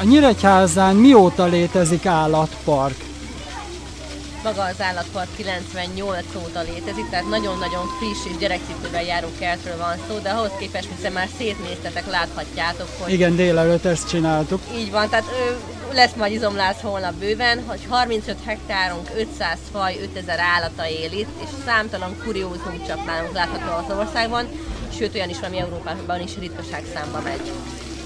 A Nyíregyházán mióta létezik állatpark? Maga az állatpark 98 óta létezik, tehát nagyon-nagyon friss és gyerekcipőben járó kertről van szó, de ahhoz képest, hiszen már szétnéztetek, láthatjátok, hogy... Igen, délelőtt ezt csináltuk. Így van, tehát lesz majd izomlász holnap bőven, hogy 35 hektárunk, 500 faj, 5000 állata él itt, és számtalan kuriózum csapnálunk látható az országban, sőt olyan is, ami Európában is ritkaság számba megy.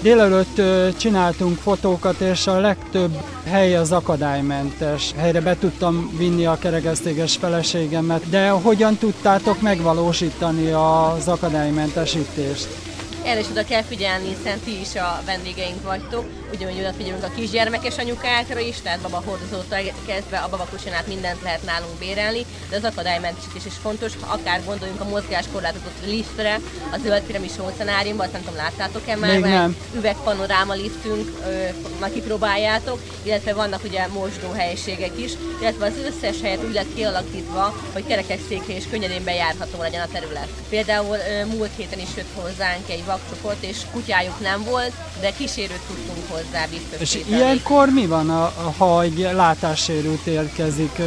Délelőtt csináltunk fotókat, és a legtöbb hely az akadálymentes. Helyre be tudtam vinni a kerekesztéges feleségemet, de hogyan tudtátok megvalósítani az akadálymentesítést? Erre is oda kell figyelni, hiszen ti is a vendégeink vagytok. Ugyanúgy odafigyelünk a kisgyermekes anyukákra is, tehát baba hordozótól kezdve a babakusinát mindent lehet nálunk bérelni, de az akadálymentesítés is fontos, ha akár gondoljunk a mozgáskorlátozott liftre, a zöld piramis óceánáriumban, azt nem tudom, láttátok-e már, Még nem. üvegpanoráma liftünk, már kipróbáljátok, illetve vannak ugye mosdó helyiségek is, illetve az összes helyet úgy lett kialakítva, hogy kerekesszékre és könnyedén bejárható legyen a terület. Például múlt héten is jött hozzánk egy vakcsoport, és kutyájuk nem volt, de kísérőt tudtunk hozzá biztos. És ilyenkor mi van, a- ha egy látássérült érkezik,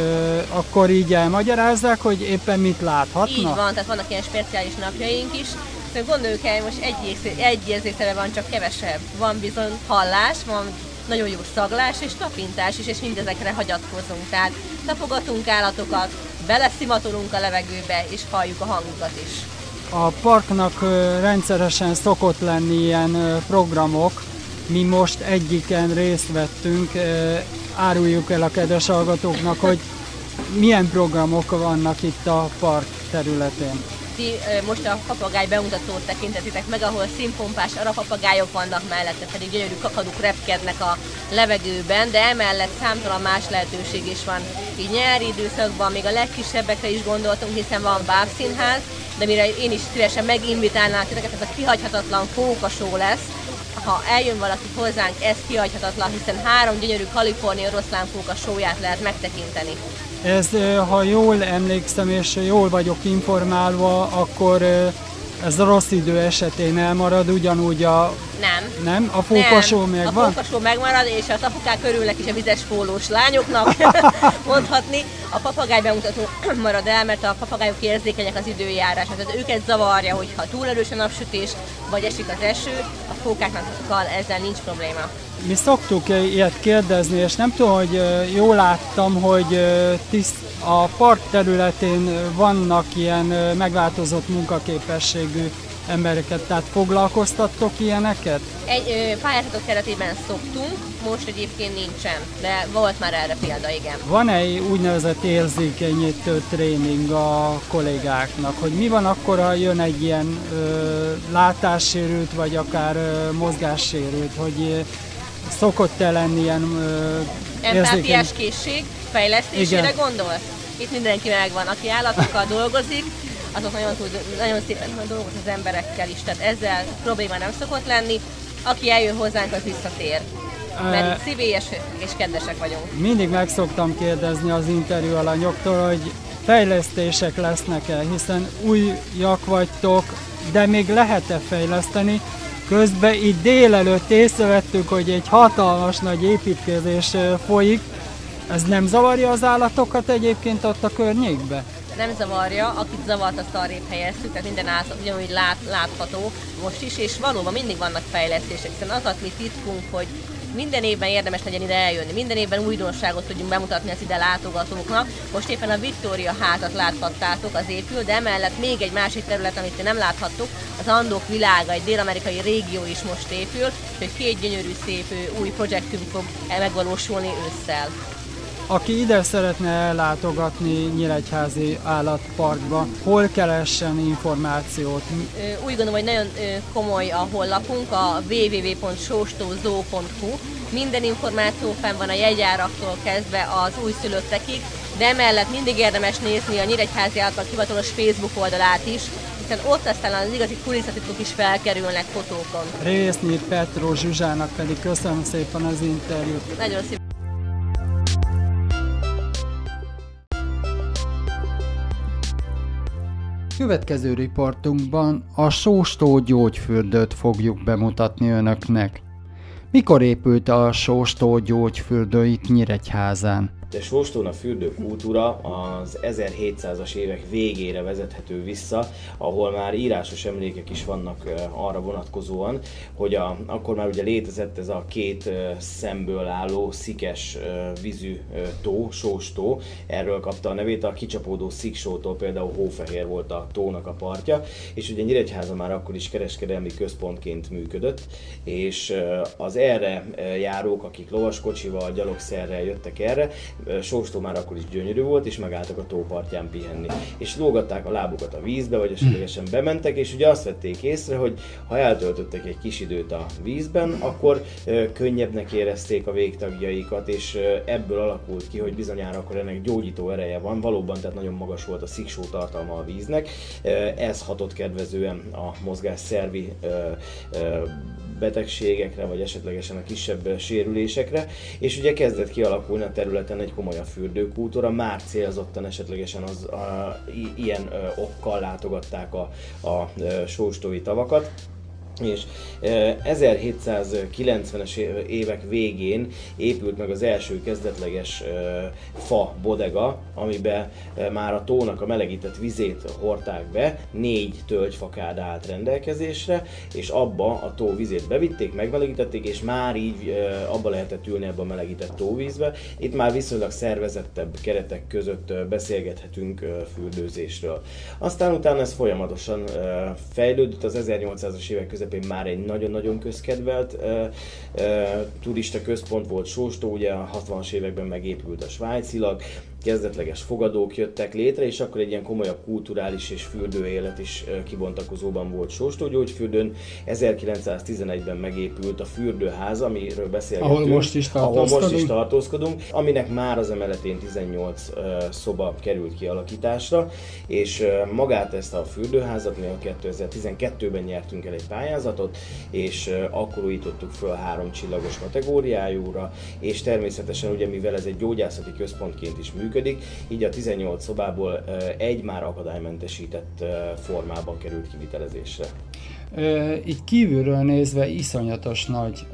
akkor így elmagyarázzák, hogy éppen mit láthatna? Így van, tehát vannak ilyen speciális napjaink is. Szóval gondoljuk el, most egy, egy érzéktere van, csak kevesebb. Van bizony hallás, van nagyon jó szaglás és tapintás is, és mindezekre hagyatkozunk. Tehát tapogatunk állatokat, beleszimatolunk a levegőbe, és halljuk a hangukat is. A parknak rendszeresen szokott lenni ilyen programok, mi most egyiken részt vettünk, áruljuk el a kedves hallgatóknak, hogy milyen programok vannak itt a park területén. Ti most a papagáj bemutatót tekintetitek meg, ahol színpompás arapapagályok vannak mellette, pedig gyönyörű kakaduk repkednek a levegőben, de emellett számtalan más lehetőség is van. Így nyári időszakban még a legkisebbekre is gondoltunk, hiszen van bábszínház, de mire én is szívesen meginvitálnám titeket, ez a kihagyhatatlan fókasó lesz, ha eljön valaki hozzánk, ez kihagyhatatlan, hiszen három gyönyörű kalifornia oroszlánfóka sóját lehet megtekinteni. Ez, ha jól emlékszem és jól vagyok informálva, akkor ez a rossz idő esetén elmarad, ugyanúgy a, Nem. nem? A fókasó Nem, megvan? A fókasó megmarad, és az apukák örülnek is a vizes pólós lányoknak, mondhatni. A papagáj bemutató marad el, mert a papagájok érzékenyek az időjárásra. Tehát őket zavarja, hogyha túl erős a napsütés, vagy esik az eső, a fókáknak ezzel nincs probléma. Mi szoktuk ilyet kérdezni, és nem tudom, hogy jól láttam, hogy tiszt, a park területén vannak ilyen megváltozott munkaképességű embereket, tehát foglalkoztattok ilyeneket? Egy ö, pályázatok keretében szoktunk, most egyébként nincsen, de volt már erre példa, igen. Van egy úgynevezett érzékenyítő tréning a kollégáknak, hogy mi van akkor, ha jön egy ilyen ö, látássérült, vagy akár ö, mozgássérült, hogy ö, szokott-e lenni ilyen ö, Empátiás készség fejlesztésére Igen. gondolsz? Itt mindenki megvan, aki állatokkal dolgozik, azok nagyon, tud, nagyon szépen dolgoz az emberekkel is, tehát ezzel probléma nem szokott lenni. Aki eljön hozzánk, az visszatér. Mert itt szívélyesek és kedvesek vagyunk. Mindig meg szoktam kérdezni az interjú alanyoktól, hogy fejlesztések lesznek-e, hiszen újak vagytok, de még lehet-e fejleszteni. Közben itt délelőtt észrevettük, hogy egy hatalmas nagy építkezés folyik. Ez nem zavarja az állatokat egyébként ott a környékbe? Nem zavarja, akit zavart, azt arrébb helyeztük, tehát minden állat ugyanúgy lát, látható most is, és valóban mindig vannak fejlesztések, hiszen az mi titkunk, hogy minden évben érdemes legyen ide eljönni, minden évben újdonságot tudjunk bemutatni az ide látogatóknak. Most éppen a Victoria házat láthattátok, az épül, de emellett még egy másik terület, amit nem láthattuk, az Andok világa, egy dél-amerikai régió is most épül, és két gyönyörű szép új projektünk fog megvalósulni ősszel. Aki ide szeretne ellátogatni Nyíregyházi állatparkba, hol keressen információt? Úgy gondolom, hogy nagyon komoly a honlapunk, a www.sóstózó.hu. Minden információ fenn van a jegyáraktól kezdve az újszülöttekig, de emellett mindig érdemes nézni a Nyíregyházi Állatpark hivatalos Facebook oldalát is, hiszen ott aztán az igazi kulisszatitkok is felkerülnek fotókon. Résznyi Petró Zsuzsának pedig köszönöm szépen az interjút. Nagyon szép. Következő riportunkban a sóstó gyógyfürdőt fogjuk bemutatni önöknek. Mikor épült a Sóstó gyógyfürdő itt Nyíregyházán? De Sóstón a fürdőkultúra az 1700-as évek végére vezethető vissza, ahol már írásos emlékek is vannak arra vonatkozóan, hogy a, akkor már ugye létezett ez a két szemből álló szikes vízű tó, Sóstó, erről kapta a nevét, a kicsapódó Sziksótól például Hófehér volt a tónak a partja, és ugye Nyíregyháza már akkor is kereskedelmi központként működött, és az erre járók, akik lovaskocsival, gyalogszerrel jöttek erre, Sóstó már akkor is gyönyörű volt, és megálltak a tópartján pihenni. És lógatták a lábukat a vízbe, vagy esetlegesen bementek, és ugye azt vették észre, hogy ha eltöltöttek egy kis időt a vízben, akkor könnyebbnek érezték a végtagjaikat, és ebből alakult ki, hogy bizonyára akkor ennek gyógyító ereje van, valóban tehát nagyon magas volt a sziksó tartalma a víznek, ez hatott kedvezően a mozgás szervi betegségekre, vagy esetlegesen a kisebb sérülésekre, és ugye kezdett kialakulni a területen egy komolyabb fürdőkultúra, már célzottan esetlegesen az, a, ilyen ö, okkal látogatták a, a sóstói tavakat és 1790-es évek végén épült meg az első kezdetleges fa bodega, amiben már a tónak a melegített vizét hordták be, négy tölgyfakád állt rendelkezésre, és abba a tó vizét bevitték, megmelegítették, és már így abba lehetett ülni ebbe a melegített tóvízbe. Itt már viszonylag szervezettebb keretek között beszélgethetünk fürdőzésről. Aztán utána ez folyamatosan fejlődött, az 1800-as évek között közepén már egy nagyon-nagyon közkedvelt uh, uh, turista központ volt Sóstó, ugye a 60-as években megépült a svájcilag, kezdetleges fogadók jöttek létre, és akkor egy ilyen komolyabb kulturális és fürdőélet is kibontakozóban volt Sóstógyógyfürdőn. 1911-ben megépült a fürdőház, amiről beszélgetünk. Ahol most is tartózkodunk. Ahol most is tartózkodunk, aminek már az emeletén 18 szoba került kialakításra, és magát ezt a fürdőházat mi a 2012-ben nyertünk el egy pályázatot, és akkor újítottuk föl három csillagos kategóriájúra, és természetesen ugye mivel ez egy gyógyászati központként is működik, működik, így a 18 szobából egy már akadálymentesített formában került kivitelezésre. Így kívülről nézve iszonyatos nagy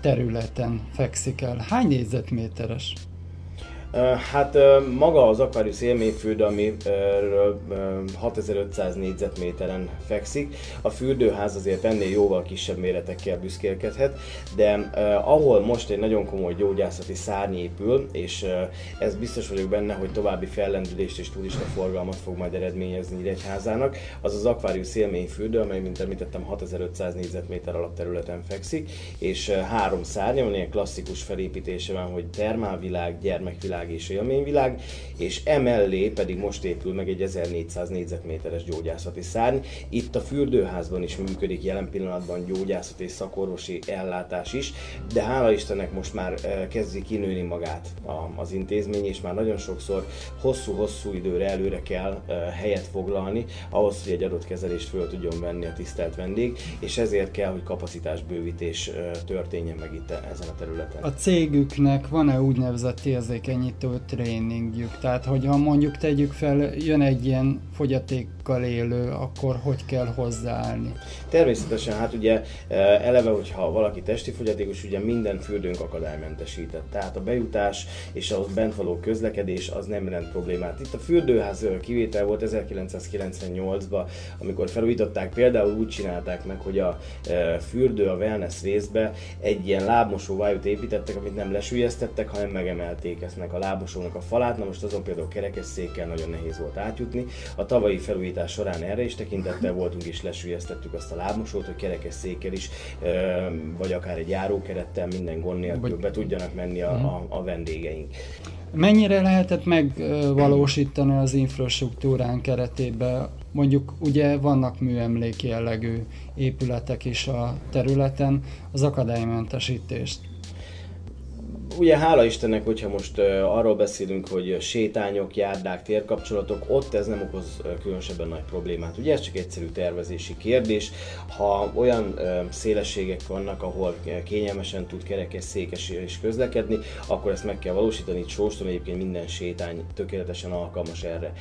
területen fekszik el. Hány négyzetméteres? Hát maga az Aquarius élményfürdő, amiről 6500 négyzetméteren fekszik, a fürdőház azért ennél jóval kisebb méretekkel büszkélkedhet, de ahol most egy nagyon komoly gyógyászati szárny épül, és ez biztos vagyok benne, hogy további fellendülést és turista forgalmat fog majd eredményezni Nyíregyházának, az az Aquarius élményfürdő, amely, mint említettem, 6500 négyzetméter alapterületen fekszik, és három szárnya, van ilyen klasszikus felépítése van, hogy termálvilág, gyermekvilág, világ és élményvilág, és emellé pedig most épül meg egy 1400 négyzetméteres gyógyászati szárny. Itt a fürdőházban is működik jelen pillanatban gyógyászati és szakorvosi ellátás is, de hála Istennek most már eh, kezdi kinőni magát az intézmény, és már nagyon sokszor hosszú-hosszú időre előre kell eh, helyet foglalni, ahhoz, hogy egy adott kezelést föl tudjon venni a tisztelt vendég, és ezért kell, hogy kapacitásbővítés eh, történjen meg itt ezen a területen. A cégüknek van-e úgynevezett érzékenyítő irányító tréningjük. Tehát, hogyha mondjuk tegyük fel, jön egy ilyen fogyatékkal élő, akkor hogy kell hozzáállni? Természetesen, hát ugye e, eleve, hogyha valaki testi fogyatékos, ugye minden fürdőnk akadálymentesített. Tehát a bejutás és a bent való közlekedés az nem rend problémát. Itt a fürdőház kivétel volt 1998-ban, amikor felújították, például úgy csinálták meg, hogy a e, fürdő, a wellness részbe egy ilyen lábmosó vájút építettek, amit nem lesülyeztettek, hanem megemelték ezt a lábosónak a falát, na most azon például kerekesszékkel nagyon nehéz volt átjutni. A tavalyi felújítás során erre is tekintettel voltunk, és lesülyeztettük azt a lábmosót, hogy kerekesszékkel is, vagy akár egy járókerettel minden gond nélkül be tudjanak menni a, mhm. a, a vendégeink. Mennyire lehetett megvalósítani az infrastruktúrán keretében? Mondjuk ugye vannak műemlék jellegű épületek is a területen, az akadálymentesítést ugye hála Istennek, hogyha most arról beszélünk, hogy sétányok, járdák, térkapcsolatok, ott ez nem okoz különösebben nagy problémát. Ugye ez csak egyszerű tervezési kérdés. Ha olyan szélességek vannak, ahol kényelmesen tud kerekes székes is közlekedni, akkor ezt meg kell valósítani. Itt Sóston egyébként minden sétány tökéletesen alkalmas erre.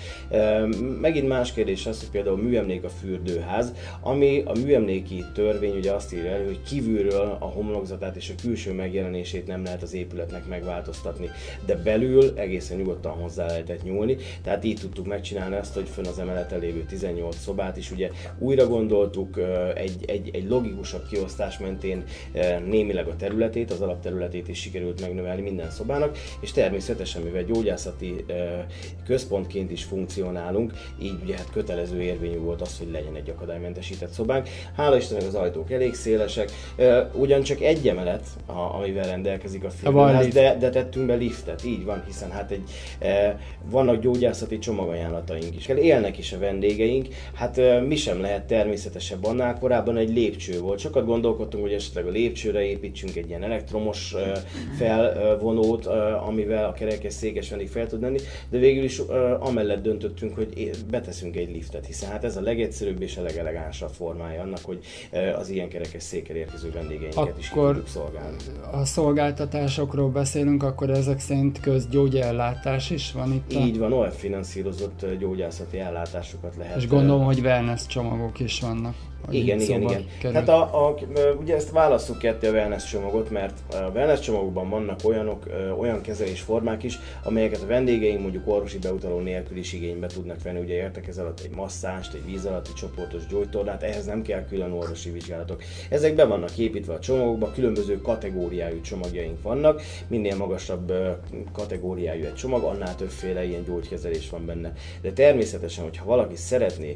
Megint más kérdés az, hogy például műemlék a fürdőház, ami a műemléki törvény ugye azt írja elő, hogy kívülről a homlokzatát és a külső megjelenését nem lehet az épületnek megváltoztatni, de belül egészen nyugodtan hozzá lehetett nyúlni, tehát így tudtuk megcsinálni azt, hogy fönn az emeleten lévő 18 szobát is ugye újra gondoltuk, egy, egy, egy logikusabb kiosztás mentén némileg a területét, az alapterületét is sikerült megnövelni minden szobának, és természetesen, mivel gyógyászati központként is funkcionálunk, így ugye hát kötelező érvényű volt az, hogy legyen egy akadálymentesített szobánk. Hála Istennek az ajtók elég szélesek, ugyancsak egy emelet, amivel rendelkezik a filmház, de, de tettünk be liftet, így van, hiszen hát egy, vannak gyógyászati csomagajánlataink is. Élnek is a vendégeink, hát mi sem lehet természetesebb annál, korábban egy lépcső volt. Sokat gondolkodtunk, hogy esetleg a lépcsőre építsünk egy ilyen elektromos felvonót, amivel a kerekes székes vendég fel tud lenni, de végül is amellett döntöttünk, hogy beteszünk egy liftet, hiszen hát ez a legegyszerűbb és a legelegánsabb formája annak, hogy az ilyen kerekes székkel érkező vendégeinket akkor is tudjuk szolgálni. A szolgáltatásokról beszélünk, akkor ezek szerint közgyógyellátás is van itt? Így van, olyan finanszírozott gyógyászati ellátásokat lehet. És gondolom, hogy wellness csomagok is vannak. Igen, igen, igen. Kerül. Hát a, a, ugye ezt válasszuk ketté a wellness csomagot, mert a wellness csomagokban vannak olyanok, olyan kezelésformák is, amelyeket a vendégeink mondjuk orvosi beutaló nélkül is igénybe tudnak venni. Ugye értek ez alatt egy masszást, egy víz alatti csoportos gyógytornát, ehhez nem kell külön orvosi vizsgálatok. Ezek be vannak építve a csomagokba, különböző kategóriájú csomagjaink vannak, minél magasabb kategóriájú egy csomag, annál többféle ilyen gyógykezelés van benne. De természetesen, hogyha valaki szeretné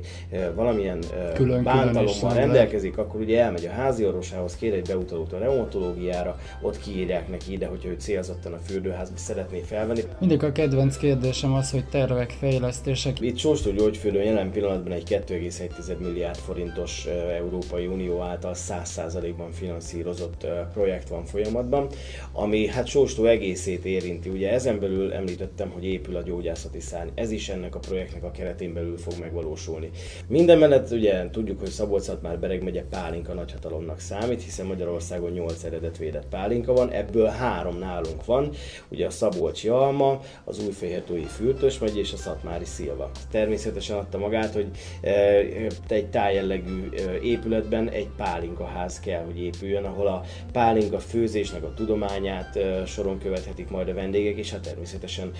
valamilyen külön, bántalom diplommal rendelkezik, akkor ugye elmegy a házi orvosához, kér egy beutalót a reumatológiára, ott kiírják neki ide, hogyha ő célzottan a fürdőházba szeretné felvenni. Mindig a kedvenc kérdésem az, hogy tervek, fejlesztések. Itt Sóstó gyógyfürdőn jelen pillanatban egy 2,1 milliárd forintos Európai Unió által 100%-ban finanszírozott projekt van folyamatban, ami hát Sóstó egészét érinti. Ugye ezen belül említettem, hogy épül a gyógyászati szárny. Ez is ennek a projektnek a keretén belül fog megvalósulni. Minden mellett ugye tudjuk, hogy Szabolcs már Bereg megye pálinka nagyhatalomnak számít, hiszen Magyarországon 8 eredet védett pálinka van, ebből három nálunk van, ugye a Szabolcsi Alma, az Újfehértói Fürtös megy és a Szatmári Szilva. Természetesen adta magát, hogy e, egy tájjellegű e, épületben egy pálinkaház kell, hogy épüljön, ahol a pálinka főzésnek a tudományát e, soron követhetik majd a vendégek, és hát természetesen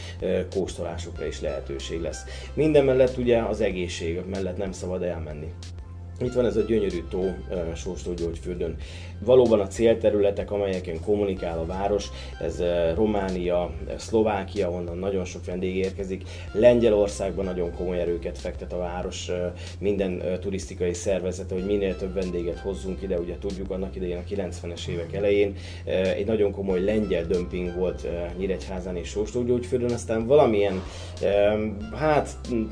kóstolásukra is lehetőség lesz. Minden mellett ugye az egészség mellett nem szabad elmenni. Itt van ez a gyönyörű tó Sóstó Gyógyfürdőn. Valóban a célterületek, amelyeken kommunikál a város, ez Románia, Szlovákia, onnan nagyon sok vendég érkezik. Lengyelországban nagyon komoly erőket fektet a város, minden turisztikai szervezete, hogy minél több vendéget hozzunk ide. Ugye tudjuk annak idején a 90-es évek elején egy nagyon komoly lengyel dömping volt Nyíregyházán és Sóstó Gyógyfürdőn, aztán valamilyen, hát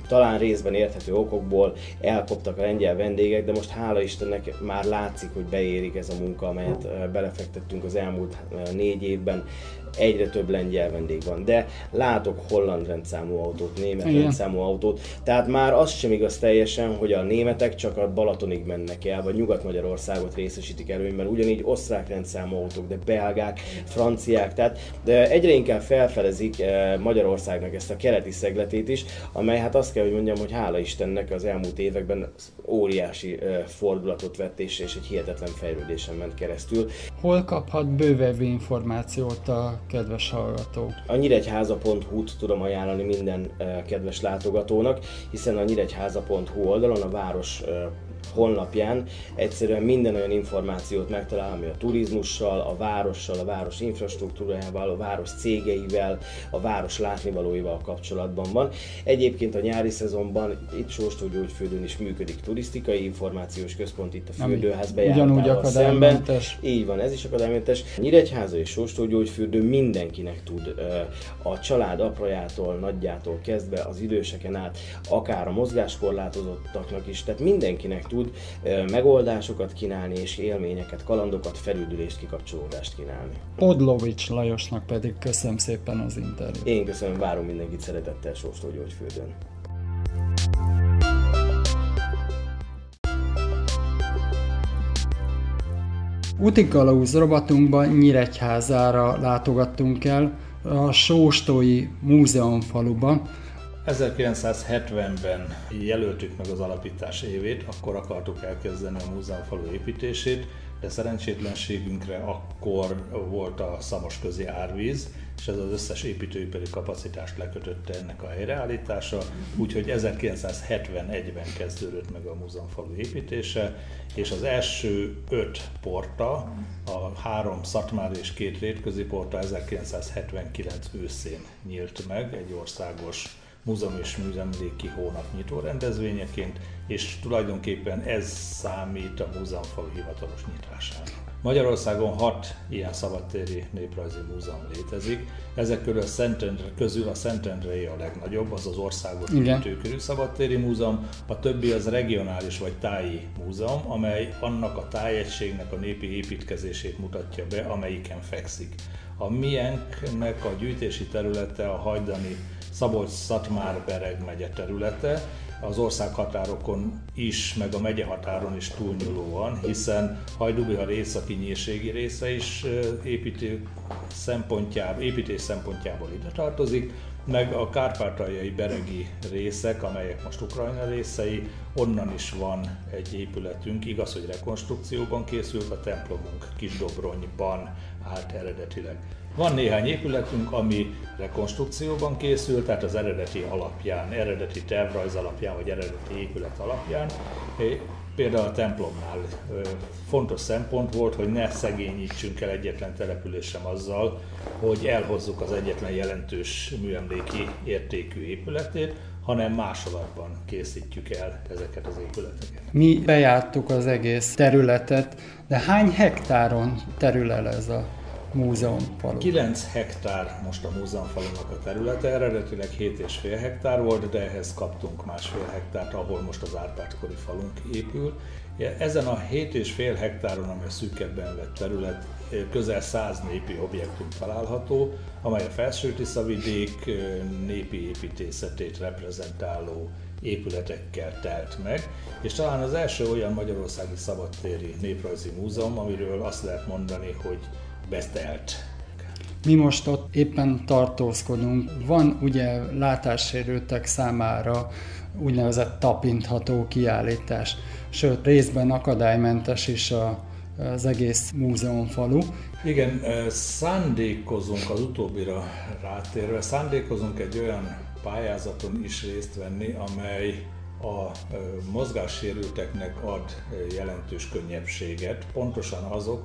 talán részben érthető okokból elkoptak a lengyel vendégek, vendégek, de most hála Istennek már látszik, hogy beérik ez a munka, amelyet belefektettünk az elmúlt négy évben egyre több lengyel vendég van, de látok holland rendszámú autót, német Igen. rendszámú autót, tehát már az sem igaz teljesen, hogy a németek csak a Balatonig mennek el, vagy Nyugat-Magyarországot részesítik előnyben, ugyanígy osztrák rendszámú autók, de belgák, franciák, tehát de egyre inkább felfelezik eh, Magyarországnak ezt a keleti szegletét is, amely hát azt kell, hogy mondjam, hogy hála Istennek az elmúlt években óriási eh, fordulatot vett és, és egy hihetetlen fejlődésen ment keresztül. Hol kaphat bővebb információt a kedves hallgató. A nyíregyháza.hu-t tudom ajánlani minden kedves látogatónak, hiszen a nyíregyháza.hu oldalon a város honlapján egyszerűen minden olyan információt megtalál, ami a turizmussal, a várossal, a város infrastruktúrájával, a város cégeivel, a város látnivalóival kapcsolatban van. Egyébként a nyári szezonban itt Sóstó Gyógyfürdőn is működik turisztikai információs központ itt a fürdőház bejártával szemben. Így van, ez is akadálymentes. Nyíregyháza és Sóstó Gyógyfürdő mindenkinek tud a család aprajától, nagyjától kezdve az időseken át, akár a mozgáskorlátozottaknak is, tehát mindenkinek tud tud megoldásokat kínálni, és élményeket, kalandokat, felüldülést, kikapcsolódást kínálni. Podlovics Lajosnak pedig köszönöm szépen az interjút. Én köszönöm, várom mindenkit szeretettel Sóstó Gyógyfürdőn. Utikalauz robatunkban Nyíregyházára látogattunk el, a Sóstói Múzeum faluba. 1970-ben jelöltük meg az alapítás évét, akkor akartuk elkezdeni a múzeumfalu építését, de szerencsétlenségünkre akkor volt a szamos közi árvíz, és ez az összes építőipari kapacitást lekötötte ennek a helyreállítása, úgyhogy 1971-ben kezdődött meg a múzeumfalu építése, és az első öt porta, a három szatmár és két rétközi porta 1979 őszén nyílt meg egy országos múzeum és műzemléki hónap nyitó rendezvényeként, és tulajdonképpen ez számít a múzeumfalu hivatalos nyitásán. Magyarországon hat ilyen szabadtéri néprajzi múzeum létezik. Ezek közül a, Szentendre, közül a Szentendrei a legnagyobb, az az országos építőkörű szabadtéri múzeum, a többi az regionális vagy táji múzeum, amely annak a tájegységnek a népi építkezését mutatja be, amelyiken fekszik. A miénknek a gyűjtési területe a hajdani Szabolcs-Szatmár-Bereg megye területe, az országhatárokon is, meg a megye határon is túlnyúlóan, hiszen Hajdubihar északi nyírségi része is építő szempontjából, építés szempontjából ide tartozik, meg a kárpátaljai beregi részek, amelyek most Ukrajna részei, onnan is van egy épületünk, igaz, hogy rekonstrukcióban készült, a templomunk Kisdobronyban állt eredetileg. Van néhány épületünk, ami rekonstrukcióban készült, tehát az eredeti alapján, eredeti tervrajz alapján, vagy eredeti épület alapján. Például a templomnál fontos szempont volt, hogy ne szegényítsünk el egyetlen település sem azzal, hogy elhozzuk az egyetlen jelentős műemléki értékű épületét, hanem másolatban készítjük el ezeket az épületeket. Mi bejártuk az egész területet, de hány hektáron terül el ez a múzeumfalu. 9 hektár most a múzeumfalunak a területe, eredetileg 7,5 hektár volt, de ehhez kaptunk másfél hektárt, ahol most az Árpád-kori falunk épül. Ezen a 7,5 hektáron, ami a szűkebben vett terület, közel 100 népi objektum található, amely a felső vidék népi építészetét reprezentáló épületekkel telt meg, és talán az első olyan magyarországi szabadtéri néprajzi múzeum, amiről azt lehet mondani, hogy betelt. Mi most ott éppen tartózkodunk. Van ugye látássérültek számára úgynevezett tapintható kiállítás, sőt részben akadálymentes is a, az egész múzeumfalu. Igen, szándékozunk az utóbbira rátérve, szándékozunk egy olyan pályázaton is részt venni, amely a mozgássérülteknek ad jelentős könnyebbséget, pontosan azok,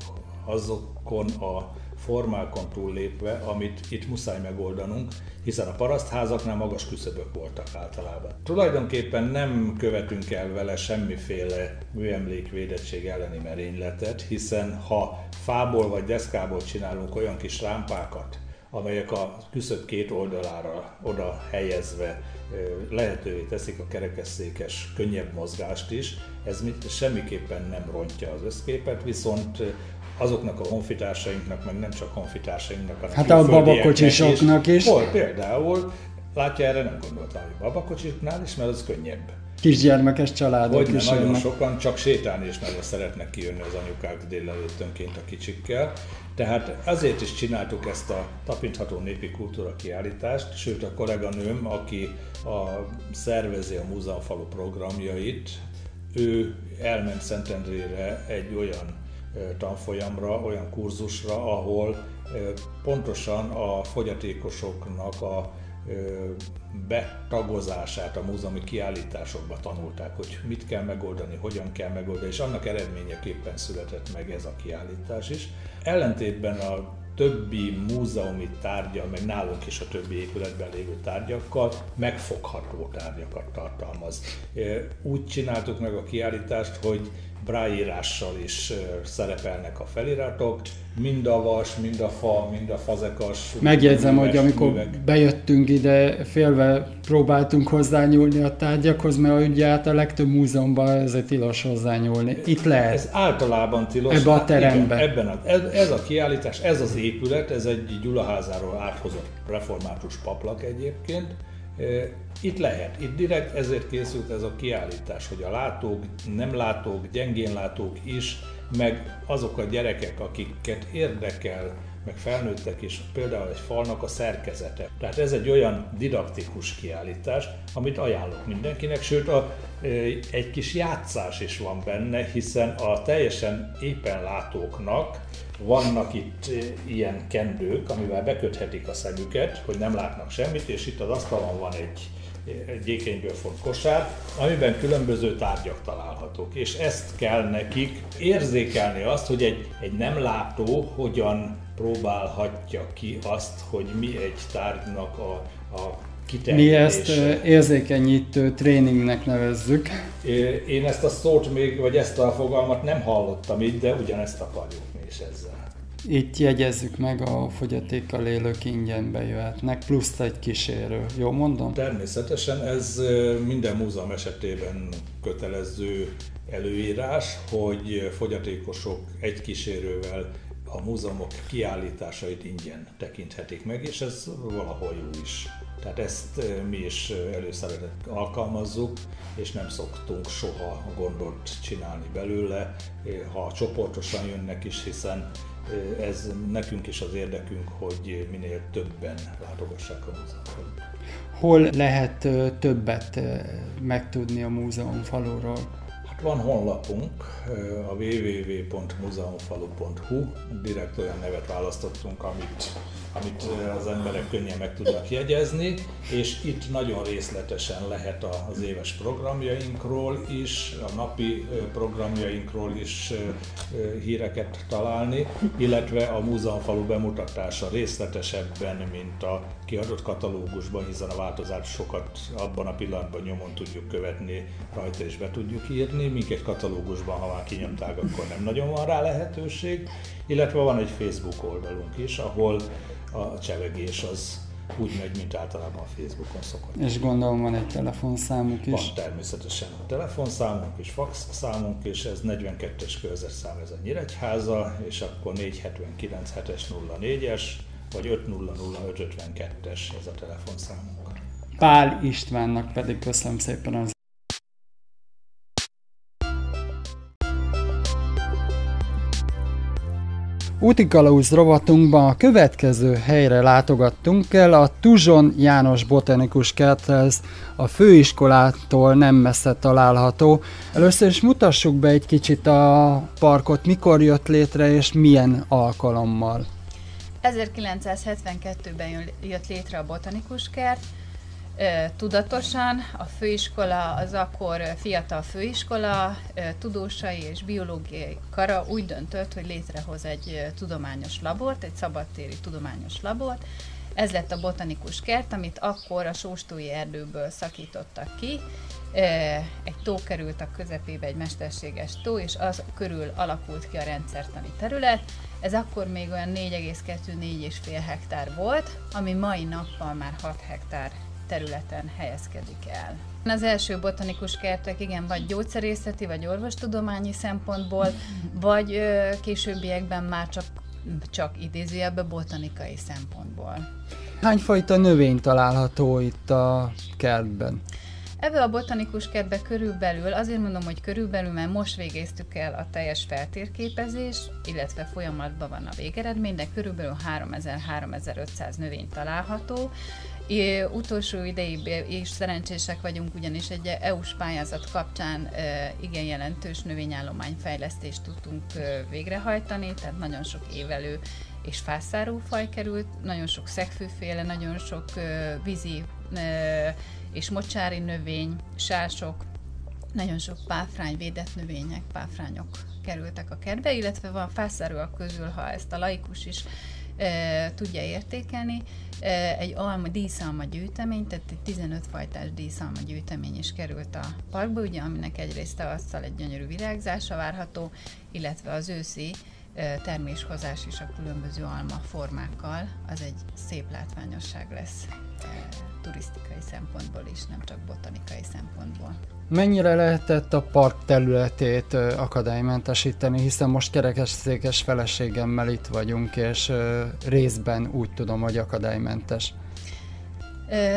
azokon a formákon túllépve, amit itt muszáj megoldanunk, hiszen a parasztházaknál magas küszöbök voltak általában. Tulajdonképpen nem követünk el vele semmiféle műemlékvédettség elleni merényletet, hiszen ha fából vagy deszkából csinálunk olyan kis rámpákat, amelyek a küszöb két oldalára oda helyezve lehetővé teszik a kerekesszékes könnyebb mozgást is. Ez semmiképpen nem rontja az összképet, viszont azoknak a honfitársainknak, meg nem csak honfitársainknak, hanem Hát a babakocsisoknak is. is. Hol például, látja erre nem gondoltam, hogy babakocsiknál is, mert az könnyebb. Kisgyermekes családok Hogy is nagyon jönnek. sokan csak sétálni is nagyon szeretnek kijönni az anyukák délelőttönként a kicsikkel. Tehát azért is csináltuk ezt a tapintható népi kultúra kiállítást, sőt a kolléganőm, aki a, szervezi a múzeumfalu programjait, ő elment Szentendrére egy olyan tanfolyamra, olyan kurzusra, ahol pontosan a fogyatékosoknak a betagozását a múzeumi kiállításokba tanulták, hogy mit kell megoldani, hogyan kell megoldani, és annak eredményeképpen született meg ez a kiállítás is. Ellentétben a többi múzeumi tárgya, meg nálunk is a többi épületben lévő tárgyakkal megfogható tárgyakat tartalmaz. Úgy csináltuk meg a kiállítást, hogy bráírással is szerepelnek a feliratok, mind a vas, mind a fa, mind a fazekas. Megjegyzem, hogy amikor művek. bejöttünk ide, félve próbáltunk hozzányúlni a tárgyakhoz, mert ugye hát a legtöbb múzeumban ez tilos hozzányúlni. Itt lehet. Ez általában tilos. Ebben a teremben. Igen, ebben a, ez, ez a kiállítás, ez az épület, ez egy Gyulaházáról áthozott református paplak egyébként, itt lehet, itt direkt ezért készült ez a kiállítás, hogy a látók, nem látók, gyengén látók is, meg azok a gyerekek, akiket érdekel, meg felnőttek is, például egy falnak a szerkezete. Tehát ez egy olyan didaktikus kiállítás, amit ajánlok mindenkinek, sőt a, egy kis játszás is van benne, hiszen a teljesen éppen látóknak vannak itt eh, ilyen kendők, amivel beköthetik a szemüket, hogy nem látnak semmit, és itt az asztalon van egy, egy gyékenyből font kosár, amiben különböző tárgyak találhatók. És ezt kell nekik érzékelni azt, hogy egy, egy nem látó hogyan próbálhatja ki azt, hogy mi egy tárgynak a, a mi ezt érzékenyítő tréningnek nevezzük. Én ezt a szót még, vagy ezt a fogalmat nem hallottam itt, de ugyanezt akarjuk is ezzel. Itt jegyezzük meg, a fogyatékkal élők ingyen bejöhetnek, plusz egy kísérő. Jó mondom? Természetesen ez minden múzeum esetében kötelező előírás, hogy fogyatékosok egy kísérővel a múzeumok kiállításait ingyen tekinthetik meg, és ez valahol jó is. Tehát ezt mi is előszeretet alkalmazzuk, és nem szoktunk soha gondot csinálni belőle, ha csoportosan jönnek is, hiszen ez nekünk is az érdekünk, hogy minél többen látogassák a múzeumot. Hol lehet többet megtudni a múzeum faluról? Hát van honlapunk, a www.muzeumfalu.hu, direkt olyan nevet választottunk, amit amit az emberek könnyen meg tudnak jegyezni, és itt nagyon részletesen lehet az éves programjainkról is, a napi programjainkról is híreket találni, illetve a múzeumfalu bemutatása részletesebben, mint a kiadott katalógusban, hiszen a változásokat abban a pillanatban nyomon tudjuk követni rajta és be tudjuk írni, míg egy katalógusban, ha már kinyomták, akkor nem nagyon van rá lehetőség, illetve van egy Facebook oldalunk is, ahol a csevegés az úgy megy, mint általában a Facebookon szokott. És gondolom van egy telefonszámuk is. Van természetesen a telefonszámunk és fax számunk, és ez 42-es körzetszám, ez a Nyíregyháza, és akkor 479 7-es 04-es, vagy 500 552-es ez a telefonszámunk. Pál Istvánnak pedig köszönöm szépen az Útikalauz rovatunkban a következő helyre látogattunk el, a Tuzson János Botanikus Kerthez, a főiskolától nem messze található. Először is mutassuk be egy kicsit a parkot, mikor jött létre és milyen alkalommal. 1972-ben jött létre a Botanikus Kert, tudatosan. A főiskola, az akkor fiatal főiskola, tudósai és biológiai kara úgy döntött, hogy létrehoz egy tudományos labort, egy szabadtéri tudományos labort. Ez lett a botanikus kert, amit akkor a sóstói erdőből szakítottak ki. Egy tó került a közepébe, egy mesterséges tó, és az körül alakult ki a rendszertani terület. Ez akkor még olyan 4,2-4,5 hektár volt, ami mai nappal már 6 hektár területen helyezkedik el. Az első botanikus kertek igen, vagy gyógyszerészeti, vagy orvostudományi szempontból, vagy ö, későbbiekben már csak, csak idézőjelben botanikai szempontból. Hányfajta növény található itt a kertben? Ebbe a botanikus kertbe körülbelül, azért mondom, hogy körülbelül, mert most végeztük el a teljes feltérképezés, illetve folyamatban van a végeredmény, de körülbelül 3000-3500 növény található. É, utolsó ideig is szerencsések vagyunk, ugyanis egy EU-s pályázat kapcsán e, igen jelentős növényállományfejlesztést tudtunk e, végrehajtani, tehát nagyon sok évelő és fászáró faj került, nagyon sok szegfűféle, nagyon sok e, vízi e, és mocsári növény, sások, nagyon sok páfrány, védett növények, páfrányok kerültek a kertbe, illetve van fászárúak közül, ha ezt a laikus is tudja értékelni. Egy alma, díszalma gyűjtemény, tehát egy 15 fajtás díszalma gyűjtemény is került a parkba, ugye, aminek egyrészt tavasszal egy gyönyörű virágzása várható, illetve az őszi terméshozás is a különböző alma formákkal, az egy szép látványosság lesz turisztikai szempontból is, nem csak botanikai szempontból. Mennyire lehetett a park területét akadálymentesíteni, hiszen most kerekesszékes feleségemmel itt vagyunk, és részben úgy tudom, hogy akadálymentes.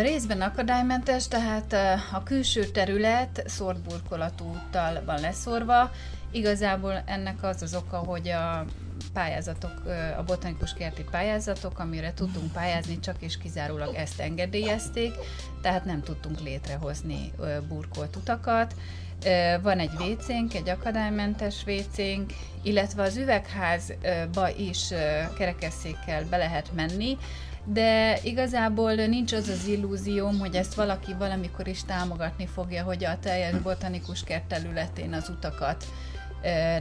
Részben akadálymentes, tehát a külső terület szórt burkolatú úttal van leszorva. Igazából ennek az az oka, hogy a pályázatok, a botanikus kerti pályázatok, amire tudtunk pályázni, csak és kizárólag ezt engedélyezték, tehát nem tudtunk létrehozni burkolt utakat. Van egy vécénk, egy akadálymentes vécénk, illetve az üvegházba is kerekesszékkel be lehet menni, de igazából nincs az az illúzióm, hogy ezt valaki valamikor is támogatni fogja, hogy a teljes botanikus kert területén az utakat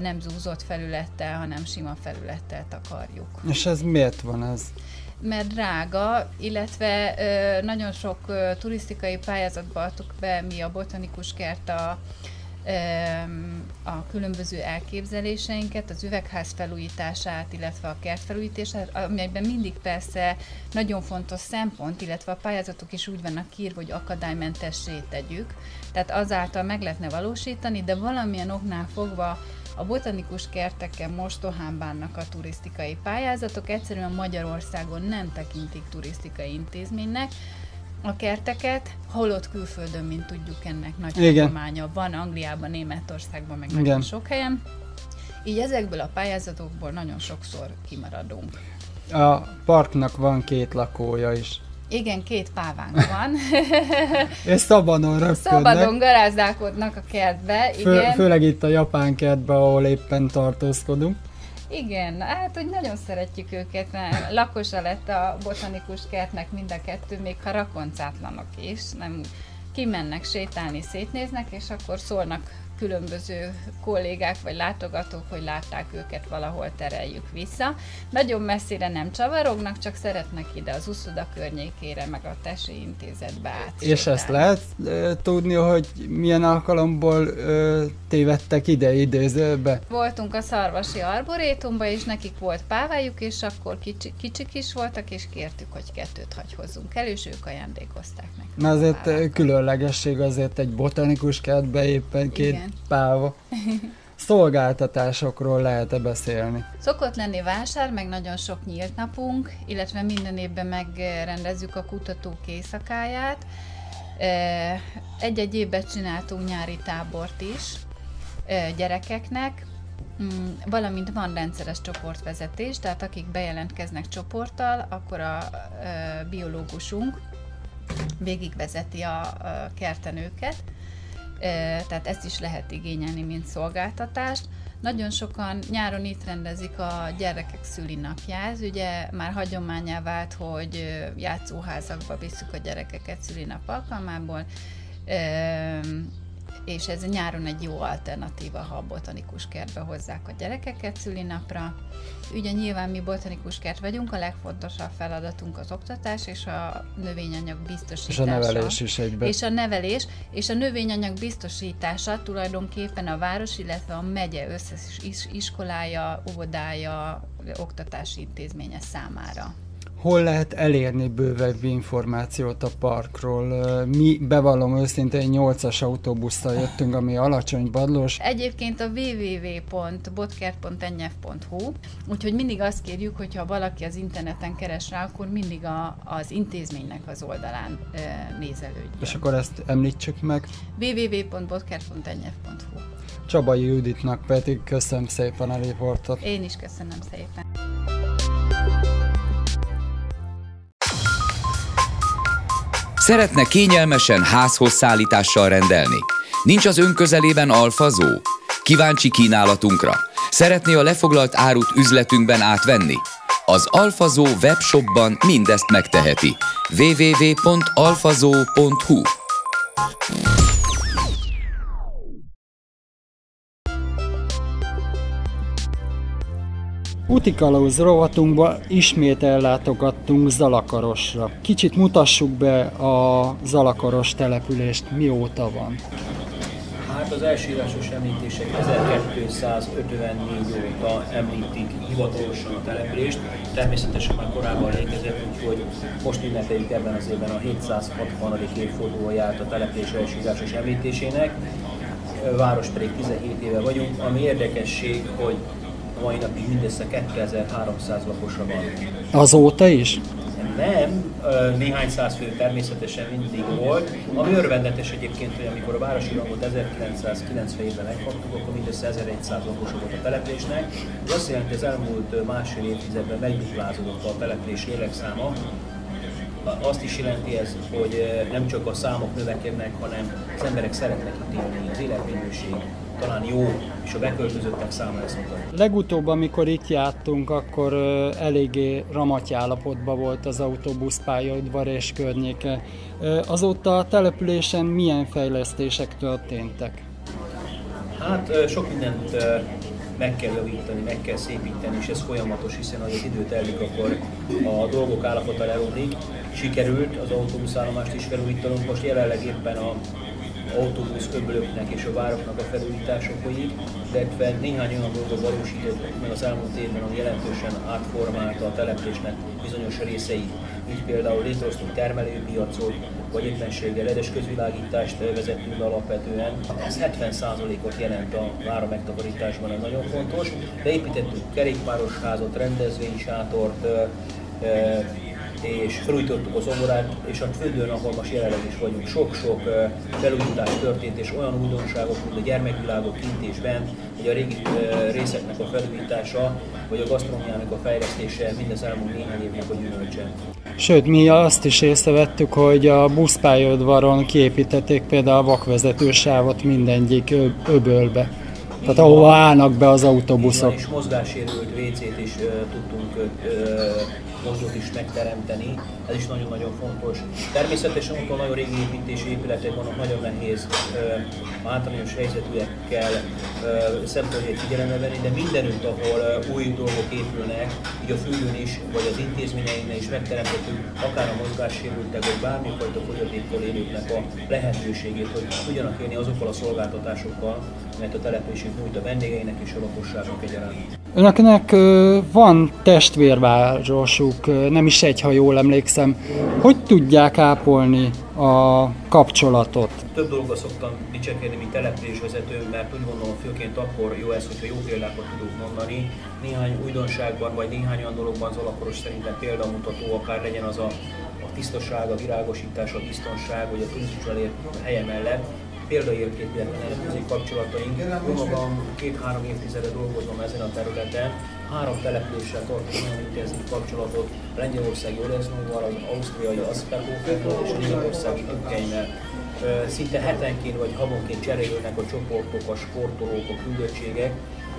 nem zúzott felülettel, hanem sima felülettel takarjuk. És ez miért van ez? Mert drága, illetve nagyon sok turisztikai pályázatba adtuk be mi a botanikus kert a a különböző elképzeléseinket, az üvegház felújítását, illetve a kert felújítását, amelyben mindig persze nagyon fontos szempont, illetve a pályázatok is úgy vannak írva, hogy akadálymentessé tegyük, tehát azáltal meg lehetne valósítani, de valamilyen oknál fogva a botanikus kerteken mostohán bánnak a turisztikai pályázatok, egyszerűen Magyarországon nem tekintik turisztikai intézménynek, a kerteket, holott külföldön, mint tudjuk, ennek nagy hagyománya van, Angliában, Németországban, meg nagyon sok helyen. Így ezekből a pályázatokból nagyon sokszor kimaradunk. A parknak van két lakója is. Igen, két pávánk van. És szabadon röpködnek. Szabadon garázdálkodnak a kertbe, igen. Fő, főleg itt a japán kertbe, ahol éppen tartózkodunk. Igen, hát hogy nagyon szeretjük őket, mert lakosa lett a botanikus kertnek mind a kettő, még ha rakoncátlanok is, nem kimennek sétálni, szétnéznek, és akkor szólnak különböző kollégák vagy látogatók, hogy látták őket valahol tereljük vissza. Nagyon messzire nem csavarognak, csak szeretnek ide az uszoda környékére, meg a tesi intézetbe át. És ezt lehet e, tudni, hogy milyen alkalomból e, tévedtek ide idézőbe? Voltunk a Szarvasi Arborétumba, és nekik volt pávájuk, és akkor kicsi, kicsik is voltak, és kértük, hogy kettőt hagyhozzunk el, és ők ajándékozták nekünk. Na azért különlegesség azért egy botanikus kertbe éppen két Igen páva. Szolgáltatásokról lehet-e beszélni? Szokott lenni vásár, meg nagyon sok nyílt napunk, illetve minden évben megrendezzük a kutatók éjszakáját. Egy-egy évben csináltunk nyári tábort is gyerekeknek, mm, valamint van rendszeres csoportvezetés, tehát akik bejelentkeznek csoporttal, akkor a biológusunk végigvezeti a kertenőket, tehát ezt is lehet igényelni, mint szolgáltatást. Nagyon sokan nyáron itt rendezik a gyerekek szülinapját, ugye már hagyományá vált, hogy játszóházakba visszük a gyerekeket szülinap alkalmából, és ez nyáron egy jó alternatíva, ha a botanikus kertbe hozzák a gyerekeket szülinapra. Ugye nyilván mi botanikus kert vagyunk, a legfontosabb feladatunk az oktatás és a növényanyag biztosítása. És a nevelés is egyben. És a nevelés, és a növényanyag biztosítása tulajdonképpen a város, illetve a megye összes iskolája, óvodája, oktatási intézménye számára hol lehet elérni bővebb információt a parkról. Mi bevallom őszintén 8-as autóbusszal jöttünk, ami alacsony badlós. Egyébként a www.botkert.nyf.hu, úgyhogy mindig azt kérjük, hogyha valaki az interneten keres rá, akkor mindig a, az intézménynek az oldalán e, nézelődjön. És akkor ezt említsük meg. www.botkert.nyf.hu Csabai Juditnak pedig köszönöm szépen a riportot. Én is köszönöm szépen. Szeretne kényelmesen házhoz szállítással rendelni? Nincs az önközelében alfazó? Kíváncsi kínálatunkra? Szeretné a lefoglalt árut üzletünkben átvenni? Az Alfazó webshopban mindezt megteheti. www.alfazó.hu Utikalauz rovatunkba ismét ellátogattunk Zalakarosra. Kicsit mutassuk be a Zalakaros települést, mióta van. Hát az elsírásos említések 1254 óta említik hivatalosan a települést. Természetesen már korábban létezett, úgyhogy most ünnepeljük ebben az évben a 760. évfordulóját a település elsírásos említésének. Város pedig 17 éve vagyunk, ami érdekesség, hogy mai napig mindössze 2300 lakosa van. Azóta is? Nem, néhány száz fő természetesen mindig volt. Ami örvendetes egyébként, hogy amikor a városi rangot 1997-ben megkaptuk, akkor mindössze 1100 lakosa volt a településnek. Ez azt jelenti, hogy az elmúlt másfél évtizedben megduplázódott a település lélekszáma, azt is jelenti ez, hogy nem csak a számok növekednek, hanem az emberek szeretnek itt élni, az életminőség talán jó, és a beköltözöttek száma ezt mutatja. Legutóbb, amikor itt jártunk, akkor eléggé ramaty állapotban volt az autóbuszpályaudvar és környéke. Azóta a településen milyen fejlesztések történtek? Hát sok mindent meg kell javítani, meg kell szépíteni, és ez folyamatos, hiszen az idő telik, akkor a dolgok állapota leromlik. Sikerült az autóbuszállomást is felújítanunk, most jelenleg éppen a autóbusz öblöknek és a vároknak a felújítása folyik, illetve néhány olyan dolgot valósítottunk meg az elmúlt évben, ami jelentősen átformálta a településnek bizonyos részeit. Így például létrehoztunk termelőpiacot, vagy éppenséggel ledes közvilágítást vezettünk be alapvetően. Ez 70%-ot jelent a vára megtakarításban, ez nagyon fontos. Beépítettünk kerékpárosházat, rendezvénysátort, és felújítottuk az omorát, és a földön, ahol most jelenleg is vagyunk, sok-sok felújítás történt, és olyan újdonságok, mint a gyermekvilágok kint és bent, hogy a régi részeknek a felújítása, vagy a gasztronómiának a fejlesztése mindez elmúlt néhány évnek a gyümölcse. Sőt, mi azt is észrevettük, hogy a buszpályaudvaron kiépítették például a vakvezetősávot mindegyik öbölbe. Tehát ahova állnak be az autóbuszok. És mozgássérült WC-t is uh, tudtunk uh, mozgót is megteremteni, ez is nagyon-nagyon fontos. Természetesen ott nagyon régi építési épületek vannak, nagyon nehéz általános helyzetűekkel szempontjait figyelembe venni, de mindenütt, ahol új dolgok épülnek, így a fülön is, vagy az intézményeinknél is megteremtettük, akár a mozgássérültek, vagy bármifajta fogyatékkal élőknek a lehetőségét, hogy tudjanak élni azokkal a szolgáltatásokkal, mert a településük nyújt a vendégeinek és a lakosságnak egyaránt. Önöknek van testvérvárosuk, nem is egy, ha jól emlékszem. Hogy tudják ápolni a kapcsolatot? Több dolgot szoktam dicsekedni, mint településvezető, mert úgy gondolom főként akkor jó ez, hogyha jó példákat tudunk mondani. Néhány újdonságban, vagy néhány olyan dologban az alakoros szerintem példamutató, akár legyen az a a tisztaság, a virágosítás, a biztonság, vagy a turizmus elért helye mellett, példaértékűek nemzetközi kapcsolataink. Jó magam két-három évtizede dolgozom ezen a területen, három településsel tartok nagyon intenzív kapcsolatot, Lengyelországi Oleznóval, az ausztriai Aspergóferrel és németországi Tükkeinnel. Szinte hetenként vagy havonként cserélődnek a csoportok, a sportolók, a küldöttségek,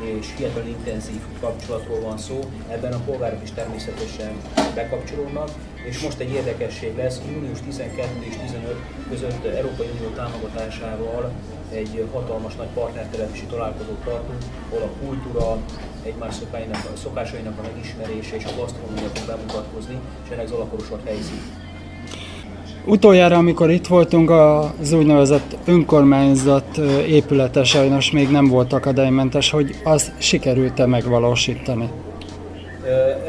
és hihetetlen intenzív kapcsolatról van szó. Ebben a polgárok is természetesen bekapcsolódnak, és most egy érdekesség lesz, június 12 és 15 között Európai Unió támogatásával egy hatalmas nagy partnertelepési találkozót tartunk, ahol a kultúra, egymás szokásainak, szokásainak a megismerése és a gasztronómia fog bemutatkozni, és ennek Zalakorosot helyzik. Utoljára, amikor itt voltunk, az úgynevezett önkormányzat épülete sajnos még nem volt akadálymentes, hogy az sikerült-e megvalósítani?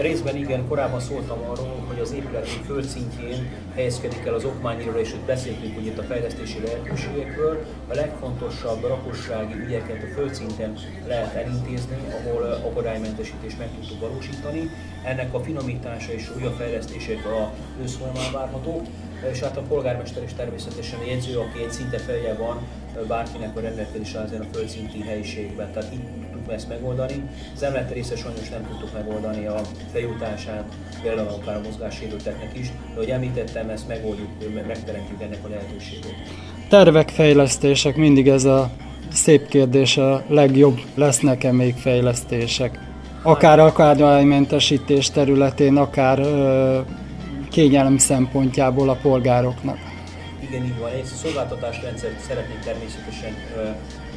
Részben igen, korábban szóltam arról, hogy az épületünk földszintjén helyezkedik el az okmányról, és ott beszéltünk hogy itt a fejlesztési lehetőségekről. A legfontosabb rakossági ügyeket a földszinten lehet elintézni, ahol akadálymentesítést meg tudtuk valósítani. Ennek a finomítása és újabb fejlesztések a ősz várhatók és hát a polgármester is természetesen jegyző, aki egy szinte felje van, bárkinek a rendelkezés ezen a földszinti helyiségben. Tehát így tudtuk ezt megoldani. Az emlett része sajnos nem tudtuk megoldani a bejutását, például akár a mozgássérülteknek is, de ahogy említettem, ezt megoldjuk, megteremtjük ennek a lehetőségét. Tervek, fejlesztések, mindig ez a szép kérdés, a legjobb lesznek-e még fejlesztések? Akár akadálymentesítés területén, akár ö, kényelem szempontjából a polgároknak. Igen, így van. Egy szolgáltatásrendszert szeretnénk természetesen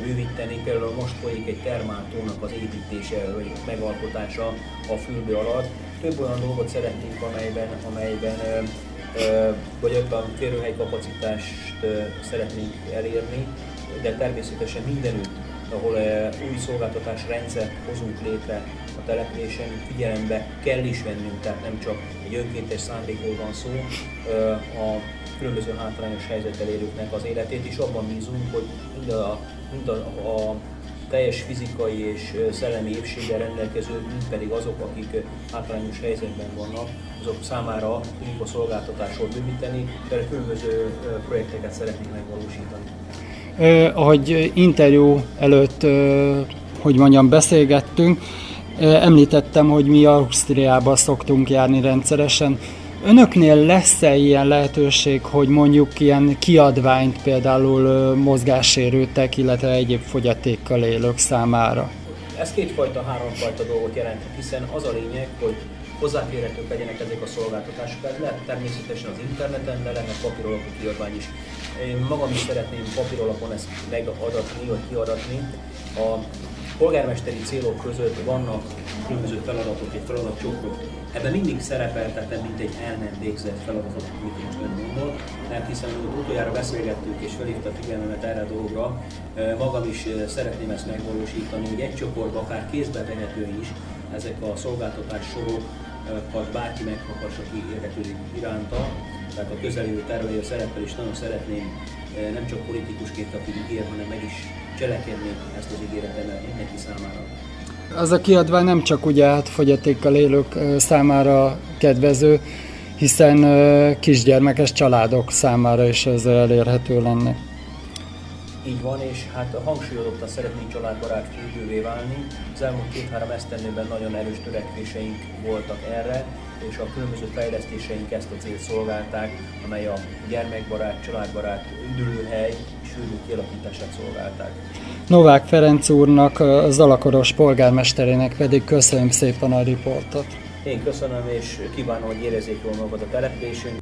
bővíteni. Például most folyik egy termáltónak az építése vagy megalkotása a fürdő alatt. Több olyan dolgot szeretnénk, amelyben, amelyben vagy a férőhely kapacitást szeretnénk elérni, de természetesen mindenütt, ahol új szolgáltatás rendszert hozunk létre a településen, figyelembe kell is vennünk, tehát nem csak egy önkéntes szándékról van szó, a különböző hátrányos helyzettel élőknek az életét, és abban bízunk, hogy mind a, mind a, a teljes fizikai és szellemi épséggel rendelkező, mint pedig azok, akik hátrányos helyzetben vannak, azok számára tudjuk a szolgáltatásról bővíteni, de különböző projekteket szeretnénk megvalósítani. Eh, ahogy interjú előtt, eh, hogy mondjam, beszélgettünk, említettem, hogy mi Ausztriába szoktunk járni rendszeresen. Önöknél lesz-e ilyen lehetőség, hogy mondjuk ilyen kiadványt például mozgássérültek, illetve egyéb fogyatékkal élők számára? Ez kétfajta, háromfajta dolgot jelent, hiszen az a lényeg, hogy hozzáférhetők legyenek ezek a szolgáltatások. Ez lehet természetesen az interneten, de lenne papíralapú kiadvány is. Én magam is szeretném papíralapon ezt megadatni, vagy kiadatni. A polgármesteri célok között vannak különböző feladatok, egy feladatcsokrok. Ebben mindig szerepeltetem, mint egy el nem végzett feladatot, amit most ön mondott, mert hiszen utoljára beszélgettük és felhívta figyelmemet erre a dologra, magam is szeretném ezt megvalósítani, hogy egy csoportban akár kézbe vehető is ezek a szolgáltatás sorokat bárki meghakas, aki érdeklődik iránta, tehát a közeljövő tervei a szereppel is nagyon szeretném nem csak politikusként, aki ígér, hanem meg is cselekedni ezt az ígéretemet mindenki számára. Az a kiadvány nem csak ugye hát fogyatékkal élők számára kedvező, hiszen kisgyermekes családok számára is ez elérhető lenne. Így van, és hát hangsúlyozottan szeretnénk családbarát fürdővé válni. Az elmúlt két-három esztendőben nagyon erős törekvéseink voltak erre, és a különböző fejlesztéseink ezt a célt szolgálták, amely a gyermekbarát, családbarát üdülőhely fürdő kialakítását szolgálták. Novák Ferenc úrnak, a Zalakoros polgármesterének pedig köszönöm szépen a riportot. Én köszönöm, és kívánom, hogy érezzék jól magad a településünk.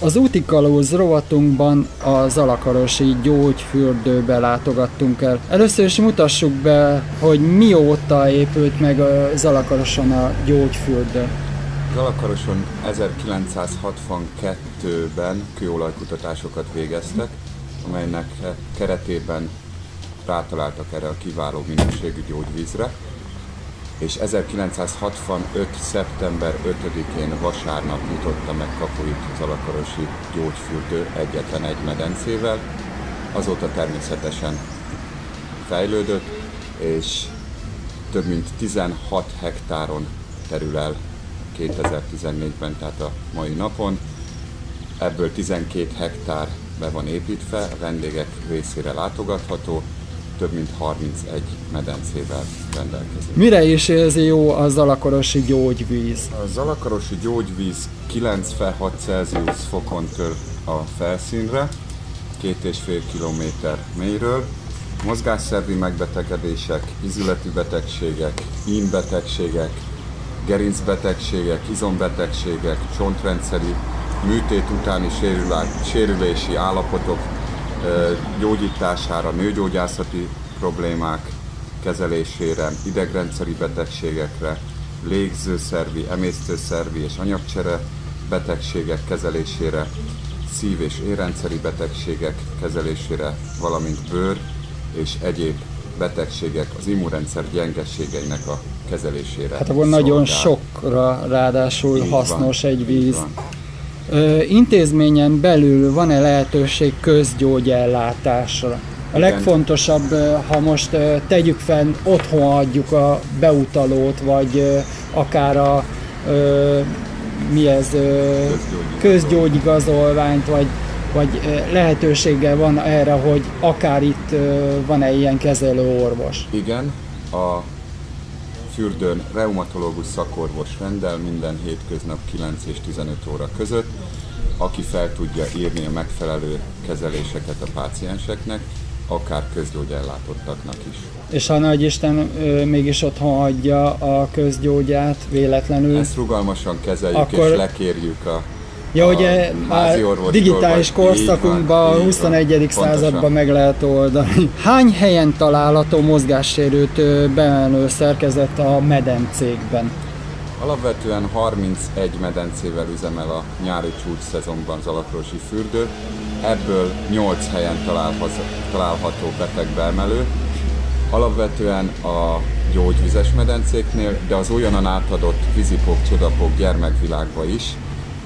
Az úti kalóz rovatunkban a Zalakarosi gyógyfürdőbe látogattunk el. Először is mutassuk be, hogy mióta épült meg a Zalakaroson a gyógyfürdő. Zalakaroson 1962-ben kőolajkutatásokat végeztek, amelynek keretében rátaláltak erre a kiváló minőségű gyógyvízre, és 1965. szeptember 5-én vasárnap nyitotta meg kapuit az Alakarosi gyógyfürdő egyetlen egy medencével. Azóta természetesen fejlődött, és több mint 16 hektáron terül el 2014-ben, tehát a mai napon. Ebből 12 hektár be van építve, a vendégek részére látogatható, több mint 31 medencével rendelkezik. Mire is érzi jó a zalakorosi gyógyvíz? A zalakarosi gyógyvíz 96 Celsius fokon tör a felszínre, két és fél kilométer mélyről. Mozgásszervi megbetegedések, izületi betegségek, ímbetegségek, gerincbetegségek, izombetegségek, csontrendszeri, műtét utáni sérülési állapotok gyógyítására, nőgyógyászati problémák kezelésére, idegrendszeri betegségekre, légzőszervi, emésztőszervi és anyagcsere betegségek kezelésére, szív- és érrendszeri betegségek kezelésére, valamint bőr és egyéb betegségek, az immunrendszer gyengességeinek a kezelésére. Hát akkor nagyon sokra ráadásul így hasznos van, egy víz. Ö, intézményen belül van-e lehetőség közgyógyellátásra? A legfontosabb, ha most tegyük fel, otthon adjuk a beutalót, vagy akár a mi ez, közgyógyigazolványt, vagy, vagy lehetősége van erre, hogy akár itt van-e ilyen kezelő orvos? Igen, a fürdőn reumatológus szakorvos rendel minden hétköznap 9 és 15 óra között, aki fel tudja írni a megfelelő kezeléseket a pácienseknek, akár közgyógyellátottaknak is. És ha Nagy Isten mégis otthon hagyja a közgyógyát véletlenül. Ezt rugalmasan kezeljük akkor... és lekérjük a Ja, ugye a digitális korszakunkban, a 21. században meg lehet oldani. Hány helyen található mozgássérült bemenő szerkezet a medencékben? Alapvetően 31 medencével üzemel a nyári csúcs szezonban Zalakrosi fürdő, ebből 8 helyen található betegbeemelő. Alapvetően a gyógyvizes medencéknél, de az olyanan átadott vízipok, csodapok gyermekvilágba is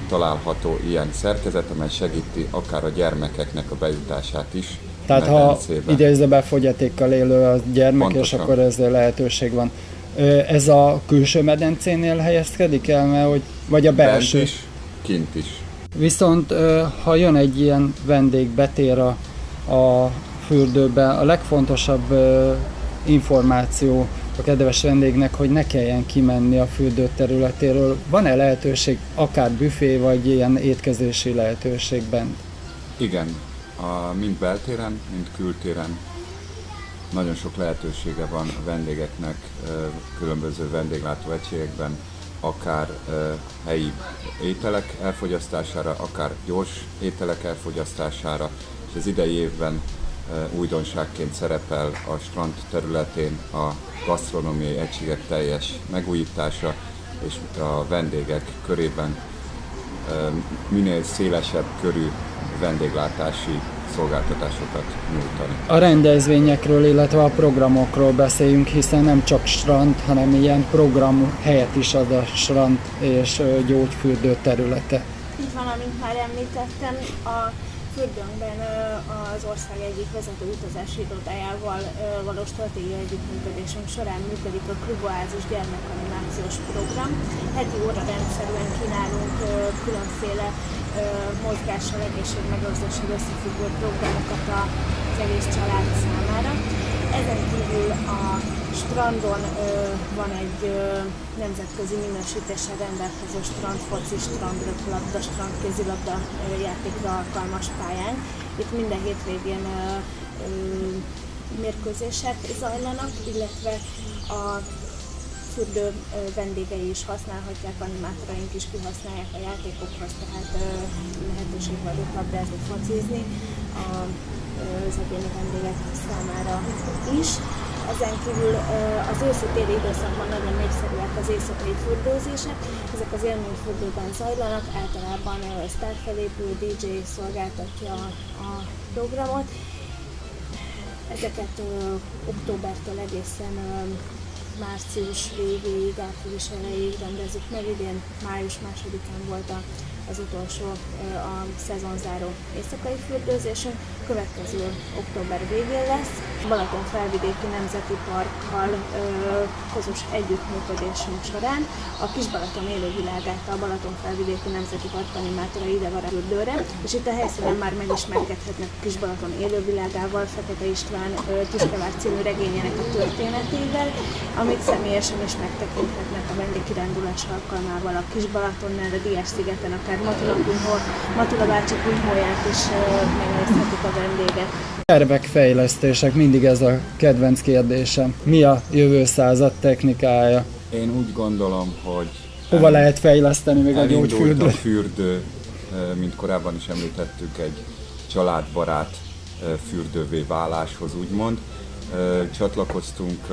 található ilyen szerkezet, amely segíti akár a gyermekeknek a bejutását is. Tehát ha idézőben fogyatékkal élő a gyermek, Pontosan. és akkor ezzel lehetőség van. Ez a külső medencénél helyezkedik el, mert hogy, vagy a belső? Bent is, kint is. Viszont ha jön egy ilyen vendég, betér a, a fürdőbe, a legfontosabb információ a kedves vendégnek, hogy ne kelljen kimenni a fürdő területéről. Van-e lehetőség, akár büfé, vagy ilyen étkezési lehetőségben? Igen, a, mind beltéren, mind kültéren nagyon sok lehetősége van a vendégeknek különböző vendéglátó egységekben, akár helyi ételek elfogyasztására, akár gyors ételek elfogyasztására, és az idei évben újdonságként szerepel a strand területén a gasztronómiai egységek teljes megújítása, és a vendégek körében minél szélesebb körű vendéglátási szolgáltatásokat nyújtani. A rendezvényekről, illetve a programokról beszéljünk, hiszen nem csak strand, hanem ilyen program helyet is ad a strand és gyógyfürdő területe. Így van, amint már említettem, a fürdőnkben az ország egyik vezető utazási irodájával való stratégiai együttműködésünk során működik a Kluboázis gyermekanimációs program. Heti óra rendszerűen kínálunk különféle mozgással, egészségmegőrzéssel összefüggő programokat az egész család számára. Ezen kívül a strandon ö, van egy ö, nemzetközi minősítéssel rendelkező strandfoci, strandröplabda, strandkézilabda ö, játékra alkalmas pályán. Itt minden hétvégén ö, ö, mérkőzések zajlanak, illetve a fürdő vendégei is használhatják, animátoraink is kihasználják a játékokhoz, tehát lehetőség van röplabdázni, focizni az egyéni vendégek számára is. Ezen kívül az őszi-téli időszakban nagyon népszerűek az éjszakai fürdőzések. Ezek az élményfürdőben zajlanak, általában sztárfelépő DJ szolgáltatja a programot. Ezeket októbertől egészen március végéig, április elejéig rendezzük meg. Idén május másodikán volt a az utolsó a szezonzáró éjszakai fürdőzésünk, következő október végén lesz. Balaton felvidéki Nemzeti Parkkal közös együttműködésünk során a Kis Balaton élővilágát a Balaton felvidéki Nemzeti Park animátora ide fürdőre, és itt a helyszínen már megismerkedhetnek a Kis Balaton élővilágával, Fekete István Tiskevár című regényének a történetével, amit személyesen is megtekinthetnek a vendégkirándulás alkalmával a Kis Balatonnál, a Diás szigeten, akár Matula, Matula bácsi kunyhóját is megnézhetik a vendégek. Tervekfejlesztések, mindig ez a kedvenc kérdésem. Mi a jövő század technikája? Én úgy gondolom, hogy Hova lehet fejleszteni még a gyógyfürdő? a fürdő, mint korábban is említettük, egy családbarát fürdővé váláshoz, úgymond. Csatlakoztunk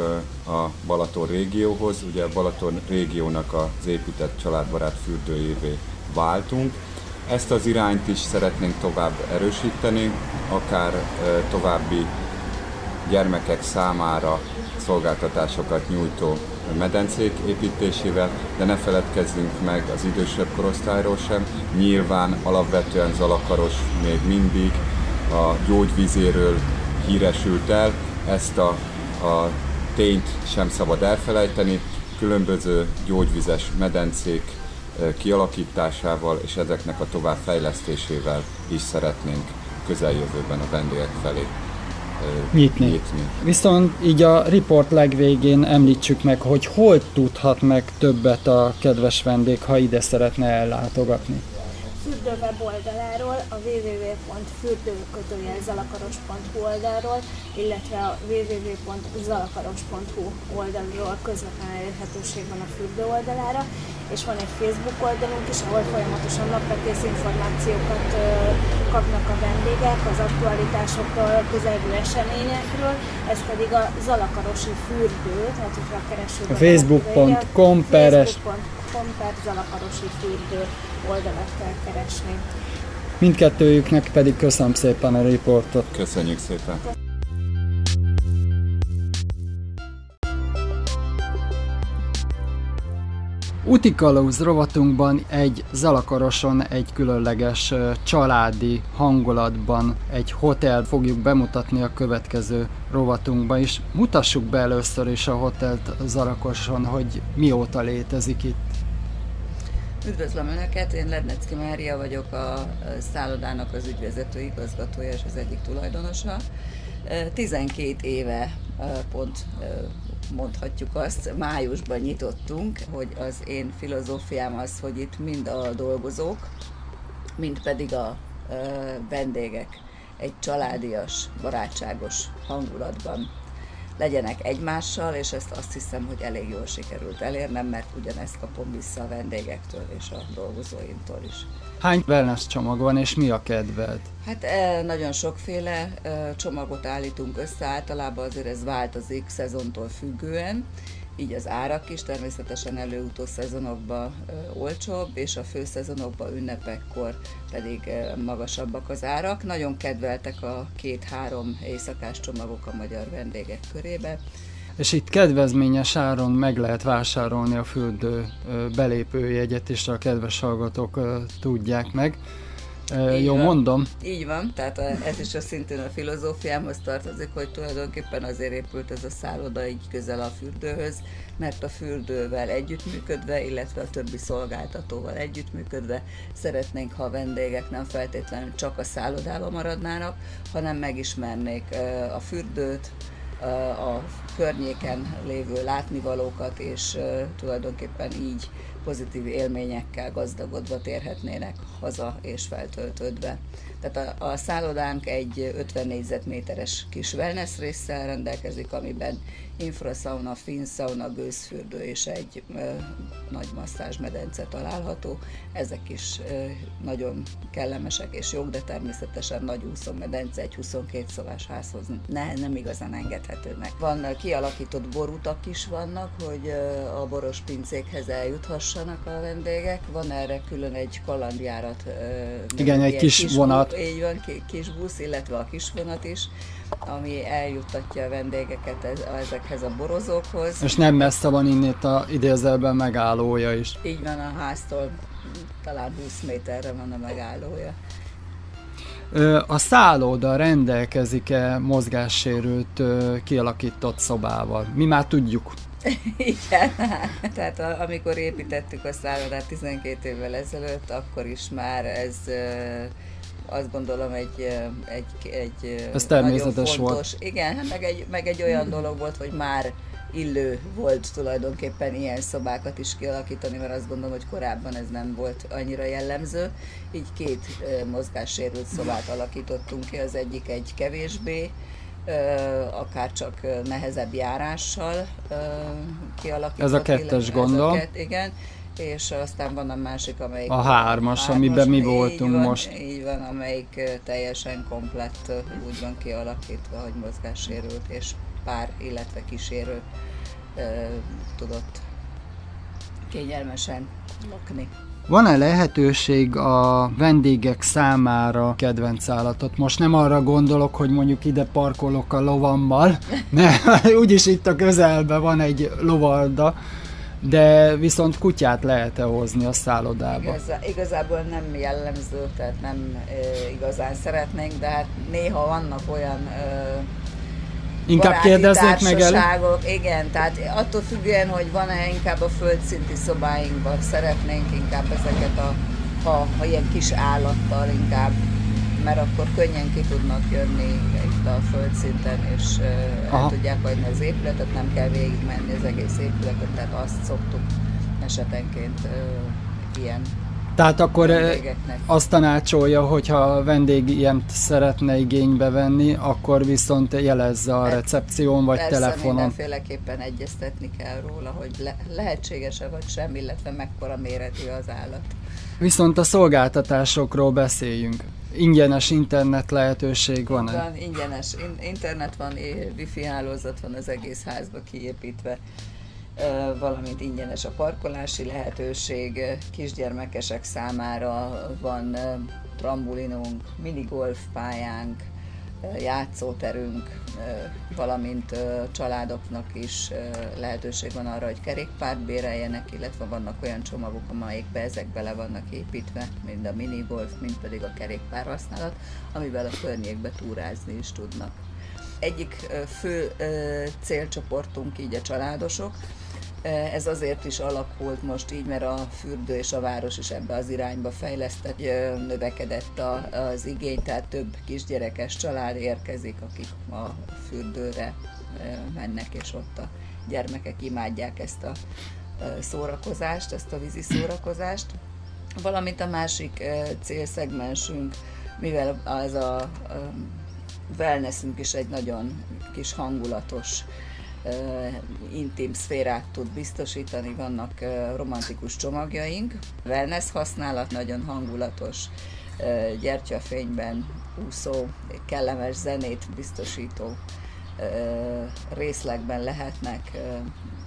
a Balaton régióhoz, ugye a Balaton régiónak az épített családbarát fürdőjévé váltunk. Ezt az irányt is szeretnénk tovább erősíteni, akár további gyermekek számára szolgáltatásokat nyújtó medencék építésével, de ne feledkezzünk meg az idősebb korosztályról sem. Nyilván alapvetően Zalakaros még mindig a gyógyvizéről híresült el, ezt a, a tényt sem szabad elfelejteni. Különböző gyógyvizes medencék kialakításával és ezeknek a továbbfejlesztésével is szeretnénk közeljövőben a vendégek felé nyitni. nyitni. Viszont így a report legvégén említsük meg, hogy hol tudhat meg többet a kedves vendég, ha ide szeretne ellátogatni. Fürdő weboldaláról, a www.fürdőkötőjelzalakaros.hu oldalról, illetve a www.zalakaros.hu oldalról közvetlen elérhetőség van a fürdő oldalára, és van egy Facebook oldalunk is, ahol folyamatosan naprakész információkat kapnak a vendégek az aktualitásokról, a közelgő eseményekről, ez pedig a Zalakarosi fürdő, tehát hogyha a keresőben... Facebook.com peres Facebook.com per Zalakarosi fürdő oldalat kell keresni. Mindkettőjüknek pedig köszönöm szépen a riportot. Köszönjük szépen! Úti Kalauz rovatunkban egy Zalakaroson egy különleges családi hangulatban egy hotel fogjuk bemutatni a következő rovatunkban is. Mutassuk be először is a hotelt Zalakaroson, hogy mióta létezik itt. Üdvözlöm Önöket, én Lednecki Mária vagyok, a szállodának az ügyvezető igazgatója és az egyik tulajdonosa. 12 éve pont mondhatjuk azt, májusban nyitottunk, hogy az én filozófiám az, hogy itt mind a dolgozók, mind pedig a vendégek egy családias, barátságos hangulatban legyenek egymással, és ezt azt hiszem, hogy elég jól sikerült elérnem, mert ugyanezt kapom vissza a vendégektől és a dolgozóimtól is. Hány wellness csomag van, és mi a kedved? Hát e, nagyon sokféle e, csomagot állítunk össze, általában azért ez változik szezontól függően, így az árak is természetesen előutó szezonokban olcsóbb, és a főszezonokban ünnepekkor pedig magasabbak az árak. Nagyon kedveltek a két-három éjszakás csomagok a magyar vendégek körébe. És itt kedvezményes áron meg lehet vásárolni a fürdő belépőjegyet, és a kedves hallgatók tudják meg. Ö, Így Jó van. mondom? Így van, tehát a- ez is a szintén a filozófiámhoz tartozik, hogy tulajdonképpen azért épült ez a szálloda így közel a fürdőhöz, mert a fürdővel együttműködve, illetve a többi szolgáltatóval együttműködve szeretnénk, ha a vendégek nem feltétlenül csak a szállodában maradnának, hanem megismernék a fürdőt, a környéken lévő látnivalókat, és tulajdonképpen így pozitív élményekkel gazdagodva térhetnének haza és feltöltődve. Tehát a, a szállodánk egy 50 négyzetméteres kis wellness résszel rendelkezik, amiben infrasauna, finsauna, gőzfürdő és egy ö, nagy masszázsmedence található. Ezek is ö, nagyon kellemesek és jók, de természetesen nagy úszómedence egy 22 szobás házhoz ne, nem igazán engedhető meg. Van kialakított borutak is vannak, hogy a boros pincékhez eljuthassanak a vendégek. Van erre külön egy kalandjárat. Igen, egy kis bu- vonat. így van, ki- kis busz, illetve a kis vonat is, ami eljuttatja a vendégeket ez, ezekhez a borozókhoz. És nem messze van innét a idézelben megállója is. Így van a háztól, talán 20 méterre van a megállója. A szálloda rendelkezik-e mozgássérült kialakított szobával? Mi már tudjuk. Igen, tehát a, amikor építettük a szállodát 12 évvel ezelőtt, akkor is már ez azt gondolom egy, egy, egy Ez nagyon volt. fontos, Igen, hát meg egy, meg egy olyan dolog volt, hogy már illő volt tulajdonképpen ilyen szobákat is kialakítani, mert azt gondolom, hogy korábban ez nem volt annyira jellemző. Így két mozgássérült szobát alakítottunk ki, az egyik egy kevésbé, akár csak nehezebb járással kialakított. Ez a kettes, ez a kett- igen, és aztán van a másik, amelyik... A hármas, amiben mi voltunk van, most. Így van, amelyik teljesen komplett úgy van kialakítva, hogy mozgássérült és pár, illetve kísérő tudott kényelmesen lakni. Van-e lehetőség a vendégek számára kedvenc állatot? Most nem arra gondolok, hogy mondjuk ide parkolok a lovammal, ne, úgyis itt a közelben van egy lovarda, de viszont kutyát lehet-e hozni a szállodába? Igazá, igazából nem jellemző, tehát nem e, igazán szeretnénk, de hát néha vannak olyan e, Inkább kérdeznék meg el. Igen, tehát attól függően, hogy van-e inkább a földszinti szobáinkban, szeretnénk inkább ezeket a, ha, ha ilyen kis állattal inkább, mert akkor könnyen ki tudnak jönni itt a földszinten, és ö, el Aha. tudják hagyni az épületet, nem kell végigmenni az egész épületet, tehát azt szoktuk esetenként ilyen Tehát akkor azt tanácsolja, hogyha a vendég ilyet szeretne igénybe venni, akkor viszont jelezze a recepción vagy Persze, telefonon. mindenféleképpen egyeztetni kell róla, hogy le- lehetséges-e vagy sem, illetve mekkora méretű az állat. Viszont a szolgáltatásokról beszéljünk. Ingyenes internet lehetőség van-e? Van, ingyenes in- internet van, wifi hálózat van az egész házba kiépítve, valamint ingyenes a parkolási lehetőség, kisgyermekesek számára van trambulinunk, minigolf pályánk, játszóterünk, valamint családoknak is lehetőség van arra, hogy kerékpárt béreljenek, illetve vannak olyan csomagok, amelyekbe ezek bele vannak építve, mind a minigolf, mind pedig a kerékpár használat, amivel a környékbe túrázni is tudnak. Egyik fő célcsoportunk így a családosok, ez azért is alakult most így, mert a fürdő és a város is ebbe az irányba fejlesztett, ö, növekedett az igény, tehát több kisgyerekes család érkezik, akik a fürdőre ö, mennek, és ott a gyermekek imádják ezt a szórakozást, ezt a vízi szórakozást. Valamint a másik célszegmensünk, mivel az a wellnessünk is egy nagyon kis hangulatos intim szférát tud biztosítani, vannak romantikus csomagjaink, wellness használat, nagyon hangulatos, gyertyafényben úszó, kellemes zenét biztosító részlegben lehetnek,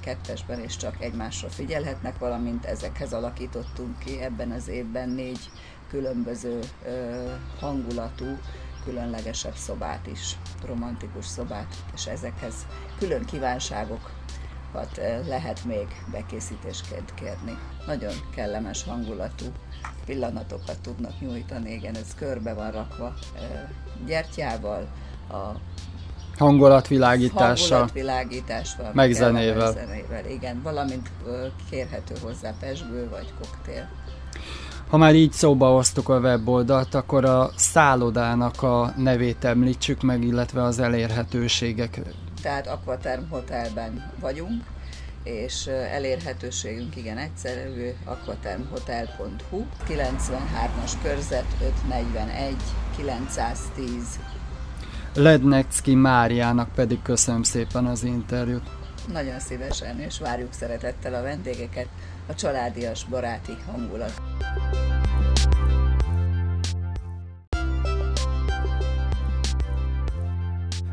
kettesben és csak egymásra figyelhetnek, valamint ezekhez alakítottunk ki ebben az évben négy különböző hangulatú, különlegesebb szobát is, romantikus szobát, és ezekhez külön kívánságokat ö, lehet még bekészítésként kérni. Nagyon kellemes hangulatú pillanatokat tudnak nyújtani, igen, ez körbe van rakva ö, gyertyával, a Hangulatvilágítással. Hangulatvilágítás van. Meg kell, zenével. Meg zenével, igen. Valamint ö, kérhető hozzá pesgő vagy koktél. Ha már így szóba hoztuk a weboldalt, akkor a szállodának a nevét említsük meg, illetve az elérhetőségek. Tehát Aquaterm Hotelben vagyunk, és elérhetőségünk igen egyszerű, aquatermhotel.hu, 93-as körzet 541 910 Lednecki Máriának pedig köszönöm szépen az interjút. Nagyon szívesen, és várjuk szeretettel a vendégeket, a családias, baráti hangulat.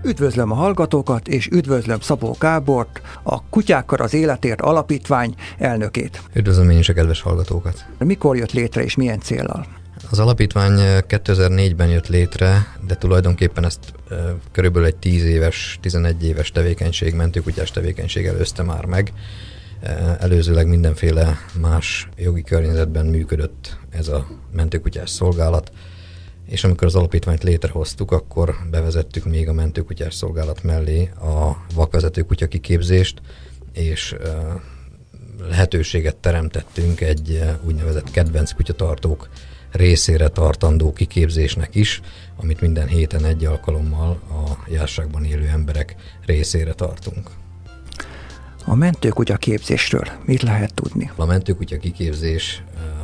Üdvözlöm a hallgatókat, és üdvözlöm Szabó Gábort, a Kutyákkal az Életért Alapítvány elnökét. Üdvözlöm én is a kedves hallgatókat! Mikor jött létre, és milyen célral? Az alapítvány 2004-ben jött létre, de tulajdonképpen ezt e, körülbelül egy 10 éves, 11 éves tevékenység, mentőkutyás tevékenység előzte már meg. Előzőleg mindenféle más jogi környezetben működött ez a mentőkutyás szolgálat, és amikor az alapítványt létrehoztuk, akkor bevezettük még a mentőkutyás szolgálat mellé a vakvezető kutya kiképzést, és lehetőséget teremtettünk egy úgynevezett kedvenc kutyatartók részére tartandó kiképzésnek is, amit minden héten egy alkalommal a járságban élő emberek részére tartunk. A mentőkutya képzésről mit lehet tudni? A mentőkutya kiképzés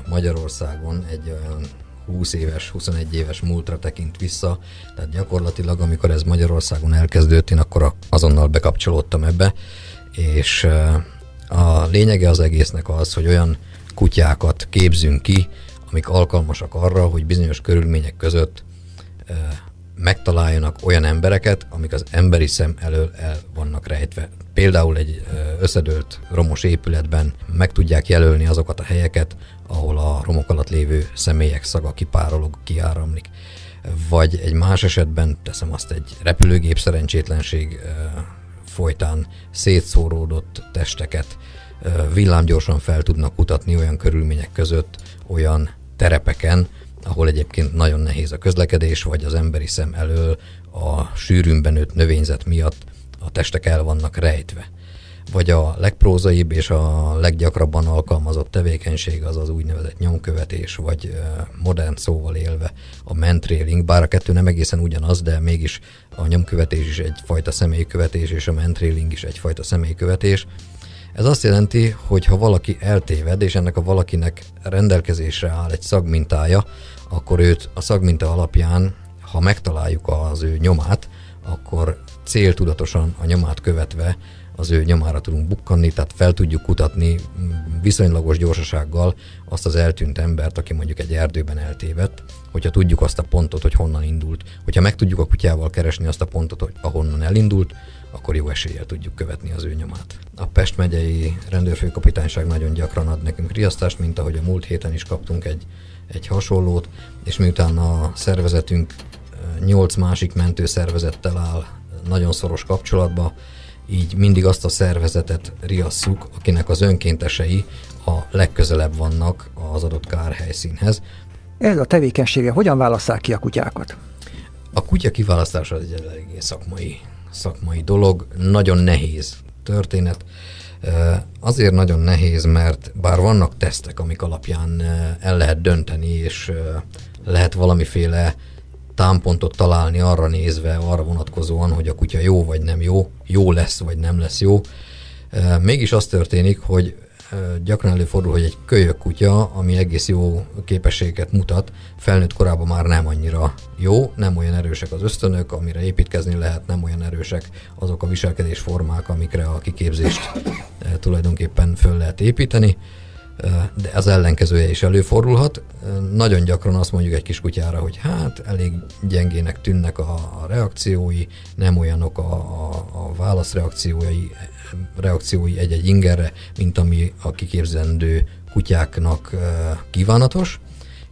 Magyarországon egy olyan 20 éves, 21 éves múltra tekint vissza, tehát gyakorlatilag amikor ez Magyarországon elkezdődött, én akkor azonnal bekapcsolódtam ebbe, és a lényege az egésznek az, hogy olyan kutyákat képzünk ki, amik alkalmasak arra, hogy bizonyos körülmények között megtaláljanak olyan embereket, amik az emberi szem elől el vannak rejtve. Például egy összedőlt romos épületben meg tudják jelölni azokat a helyeket, ahol a romok alatt lévő személyek szaga kipárolog, kiáramlik. Vagy egy más esetben, teszem azt, egy repülőgép szerencsétlenség folytán szétszóródott testeket villámgyorsan fel tudnak kutatni olyan körülmények között, olyan terepeken, ahol egyébként nagyon nehéz a közlekedés, vagy az emberi szem elől a sűrűn benőtt növényzet miatt a testek el vannak rejtve. Vagy a legprózaibb és a leggyakrabban alkalmazott tevékenység az az úgynevezett nyomkövetés, vagy modern szóval élve a mentrailing, bár a kettő nem egészen ugyanaz, de mégis a nyomkövetés is egyfajta személykövetés, és a mentrailing is egyfajta személykövetés. Ez azt jelenti, hogy ha valaki eltéved, és ennek a valakinek rendelkezésre áll egy szagmintája, akkor őt a szagminta alapján, ha megtaláljuk az ő nyomát, akkor céltudatosan a nyomát követve az ő nyomára tudunk bukkanni, tehát fel tudjuk kutatni viszonylagos gyorsasággal azt az eltűnt embert, aki mondjuk egy erdőben eltévedt, hogyha tudjuk azt a pontot, hogy honnan indult. Hogyha meg tudjuk a kutyával keresni azt a pontot, hogy ahonnan elindult, akkor jó eséllyel tudjuk követni az ő nyomát. A Pest megyei rendőrfőkapitányság nagyon gyakran ad nekünk riasztást, mint ahogy a múlt héten is kaptunk egy, egy hasonlót, és miután a szervezetünk nyolc másik mentőszervezettel áll nagyon szoros kapcsolatba, így mindig azt a szervezetet riasszuk, akinek az önkéntesei a legközelebb vannak az adott kárhelyszínhez. Ez a tevékenysége hogyan válasszák ki a kutyákat? A kutya kiválasztása egy eléggé szakmai, szakmai dolog, nagyon nehéz történet. Azért nagyon nehéz, mert bár vannak tesztek, amik alapján el lehet dönteni, és lehet valamiféle támpontot találni arra nézve, arra vonatkozóan, hogy a kutya jó vagy nem jó, jó lesz vagy nem lesz jó. Mégis az történik, hogy gyakran előfordul, hogy egy kölyök kutya, ami egész jó képességeket mutat, felnőtt korában már nem annyira jó, nem olyan erősek az ösztönök, amire építkezni lehet, nem olyan erősek azok a viselkedésformák, amikre a kiképzést tulajdonképpen föl lehet építeni de az ellenkezője is előfordulhat. Nagyon gyakran azt mondjuk egy kis kutyára, hogy hát elég gyengének tűnnek a, a reakciói, nem olyanok a, a, a válaszreakciói reakciói egy-egy ingerre, mint ami a kiképzendő kutyáknak kívánatos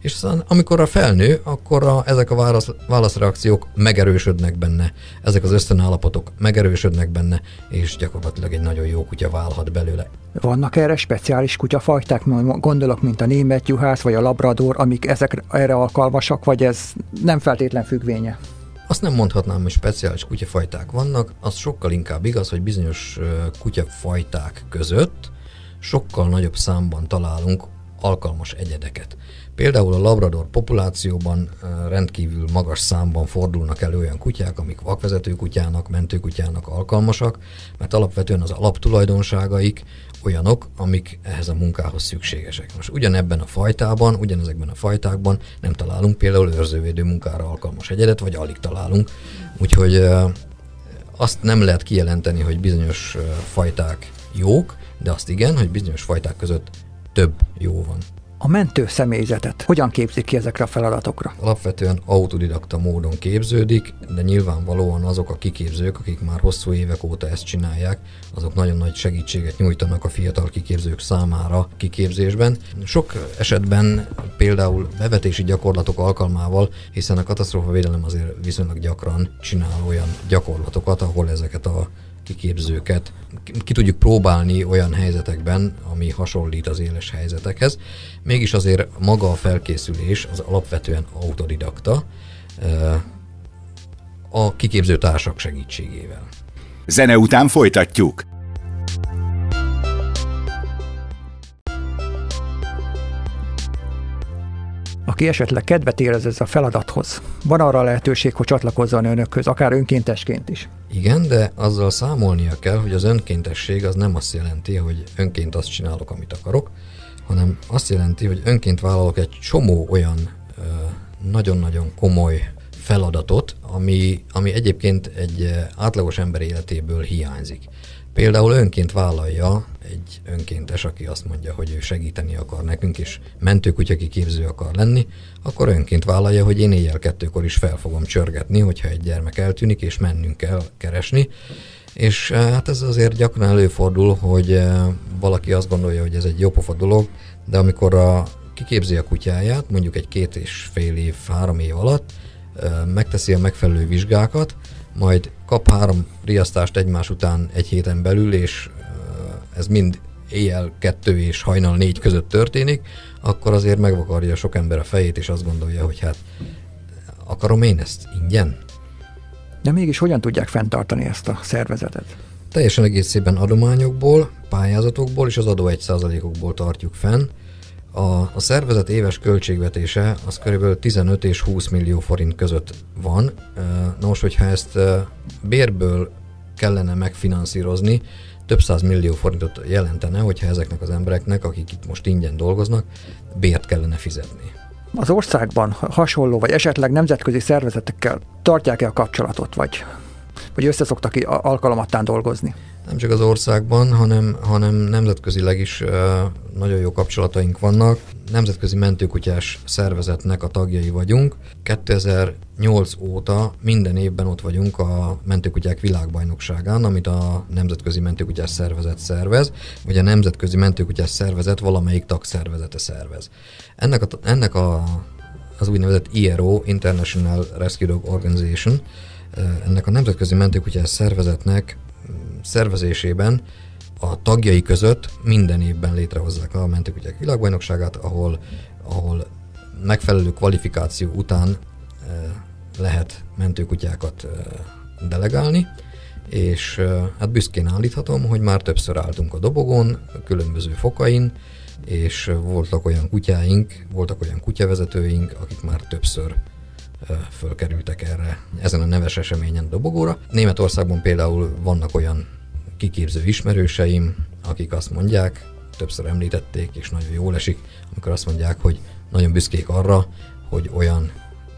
és aztán amikor a felnő, akkor a, ezek a válasz, válaszreakciók megerősödnek benne, ezek az ösztönállapotok megerősödnek benne, és gyakorlatilag egy nagyon jó kutya válhat belőle. Vannak erre speciális kutyafajták, gondolok, mint a német juhász vagy a labrador, amik ezek erre alkalmasak, vagy ez nem feltétlen függvénye? Azt nem mondhatnám, hogy speciális kutyafajták vannak, az sokkal inkább igaz, hogy bizonyos kutyafajták között sokkal nagyobb számban találunk alkalmas egyedeket. Például a Labrador populációban rendkívül magas számban fordulnak elő olyan kutyák, amik vakvezető kutyának, mentőkutyának alkalmasak, mert alapvetően az alaptulajdonságaik olyanok, amik ehhez a munkához szükségesek. Most ugyanebben a fajtában, ugyanezekben a fajtákban nem találunk például őrzővédő munkára alkalmas egyedet, vagy alig találunk. Úgyhogy azt nem lehet kijelenteni, hogy bizonyos fajták jók, de azt igen, hogy bizonyos fajták között több jó van a mentő személyzetet hogyan képzik ki ezekre a feladatokra? Alapvetően autodidakta módon képződik, de nyilvánvalóan azok a kiképzők, akik már hosszú évek óta ezt csinálják, azok nagyon nagy segítséget nyújtanak a fiatal kiképzők számára kiképzésben. Sok esetben például bevetési gyakorlatok alkalmával, hiszen a katasztrófavédelem azért viszonylag gyakran csinál olyan gyakorlatokat, ahol ezeket a kiképzőket ki tudjuk próbálni olyan helyzetekben, ami hasonlít az éles helyzetekhez. Mégis azért maga a felkészülés az alapvetően autodidakta a kiképző társak segítségével. Zene után folytatjuk. aki esetleg kedvet érez ez a feladathoz, van arra lehetőség, hogy csatlakozzon önökhöz, akár önkéntesként is. Igen, de azzal számolnia kell, hogy az önkéntesség az nem azt jelenti, hogy önként azt csinálok, amit akarok, hanem azt jelenti, hogy önként vállalok egy csomó olyan nagyon-nagyon komoly feladatot, ami, ami egyébként egy átlagos ember életéből hiányzik. Például önként vállalja egy önkéntes, aki azt mondja, hogy ő segíteni akar nekünk, és mentőkutya kiképző akar lenni, akkor önként vállalja, hogy én éjjel kettőkor is fel fogom csörgetni, hogyha egy gyermek eltűnik, és mennünk kell keresni. És eh, hát ez azért gyakran előfordul, hogy eh, valaki azt gondolja, hogy ez egy jópofa dolog, de amikor a, kiképzi a kutyáját, mondjuk egy két és fél év, három év alatt, eh, megteszi a megfelelő vizsgákat, majd kap három riasztást egymás után egy héten belül, és ez mind éjjel kettő és hajnal négy között történik, akkor azért megvakarja sok ember a fejét, és azt gondolja, hogy hát akarom én ezt ingyen? De mégis hogyan tudják fenntartani ezt a szervezetet? Teljesen egészében adományokból, pályázatokból és az adó 1%-okból tartjuk fenn. A, a szervezet éves költségvetése az kb. 15 és 20 millió forint között van. Na most, hogyha ezt bérből kellene megfinanszírozni, több száz millió forintot jelentene, hogyha ezeknek az embereknek, akik itt most ingyen dolgoznak, bért kellene fizetni. Az országban hasonló, vagy esetleg nemzetközi szervezetekkel tartják-e a kapcsolatot, vagy, vagy összeszoktak alkalomattán dolgozni? Nem csak az országban, hanem, hanem nemzetközileg is nagyon jó kapcsolataink vannak. Nemzetközi mentőkutyás szervezetnek a tagjai vagyunk. 2008 óta minden évben ott vagyunk a mentőkutyák világbajnokságán, amit a Nemzetközi Mentőkutyás Szervezet szervez, vagy a Nemzetközi Mentőkutyás Szervezet valamelyik tagszervezete szervez. Ennek a, ennek a az úgynevezett IRO, International Rescue Dog Organization, ennek a Nemzetközi Mentőkutyás Szervezetnek szervezésében a tagjai között minden évben létrehozzák a mentőkutyák világbajnokságát, ahol, ahol megfelelő kvalifikáció után lehet mentőkutyákat delegálni, és hát büszkén állíthatom, hogy már többször álltunk a dobogón, különböző fokain, és voltak olyan kutyáink, voltak olyan kutyavezetőink, akik már többször fölkerültek erre, ezen a neves eseményen dobogóra. Németországban például vannak olyan kiképző ismerőseim, akik azt mondják, többször említették, és nagyon jól esik, amikor azt mondják, hogy nagyon büszkék arra, hogy olyan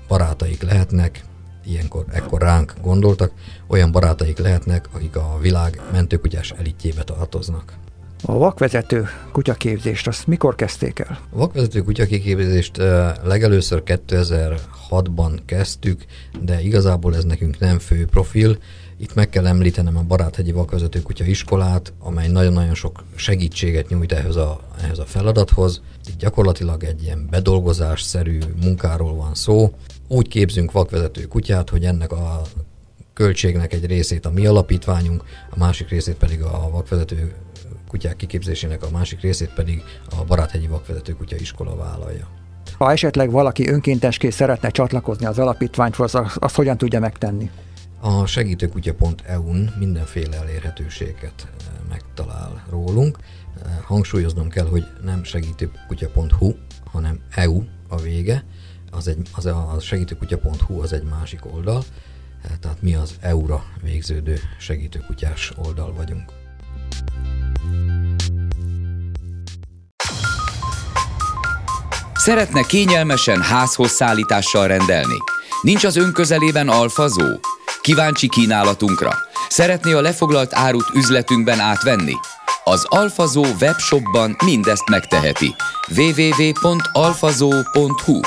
barátaik lehetnek, ilyenkor, ekkor ránk gondoltak, olyan barátaik lehetnek, akik a világ mentőkutyás elitjébe tartoznak. A vakvezető kutyaképzést azt mikor kezdték el? A vakvezető kutyaképzést legelőször 2006-ban kezdtük, de igazából ez nekünk nem fő profil. Itt meg kell említenem a Baráthegyi Vakvezető Kutya iskolát, amely nagyon-nagyon sok segítséget nyújt ehhez a, ehhez a feladathoz. Itt gyakorlatilag egy ilyen bedolgozásszerű munkáról van szó. Úgy képzünk vakvezető kutyát, hogy ennek a költségnek egy részét a mi alapítványunk, a másik részét pedig a vakvezető kutyák kiképzésének a másik részét pedig a Baráthegyi Vakvezető Kutya Iskola vállalja. Ha esetleg valaki önkéntesként szeretne csatlakozni az alapítványhoz, azt, hogyan tudja megtenni? A segítőkutya.eu-n mindenféle elérhetőséget eh, megtalál rólunk. Eh, hangsúlyoznom kell, hogy nem segítőkutya.hu, hanem EU a vége. Az, egy, az a segítőkutya.hu az egy másik oldal, eh, tehát mi az EU-ra végződő segítőkutyás oldal vagyunk. Szeretne kényelmesen házhoz szállítással rendelni? Nincs az önközelében alfazó? Kíváncsi kínálatunkra? Szeretné a lefoglalt árut üzletünkben átvenni? Az Alfazó webshopban mindezt megteheti. www.alfazó.hu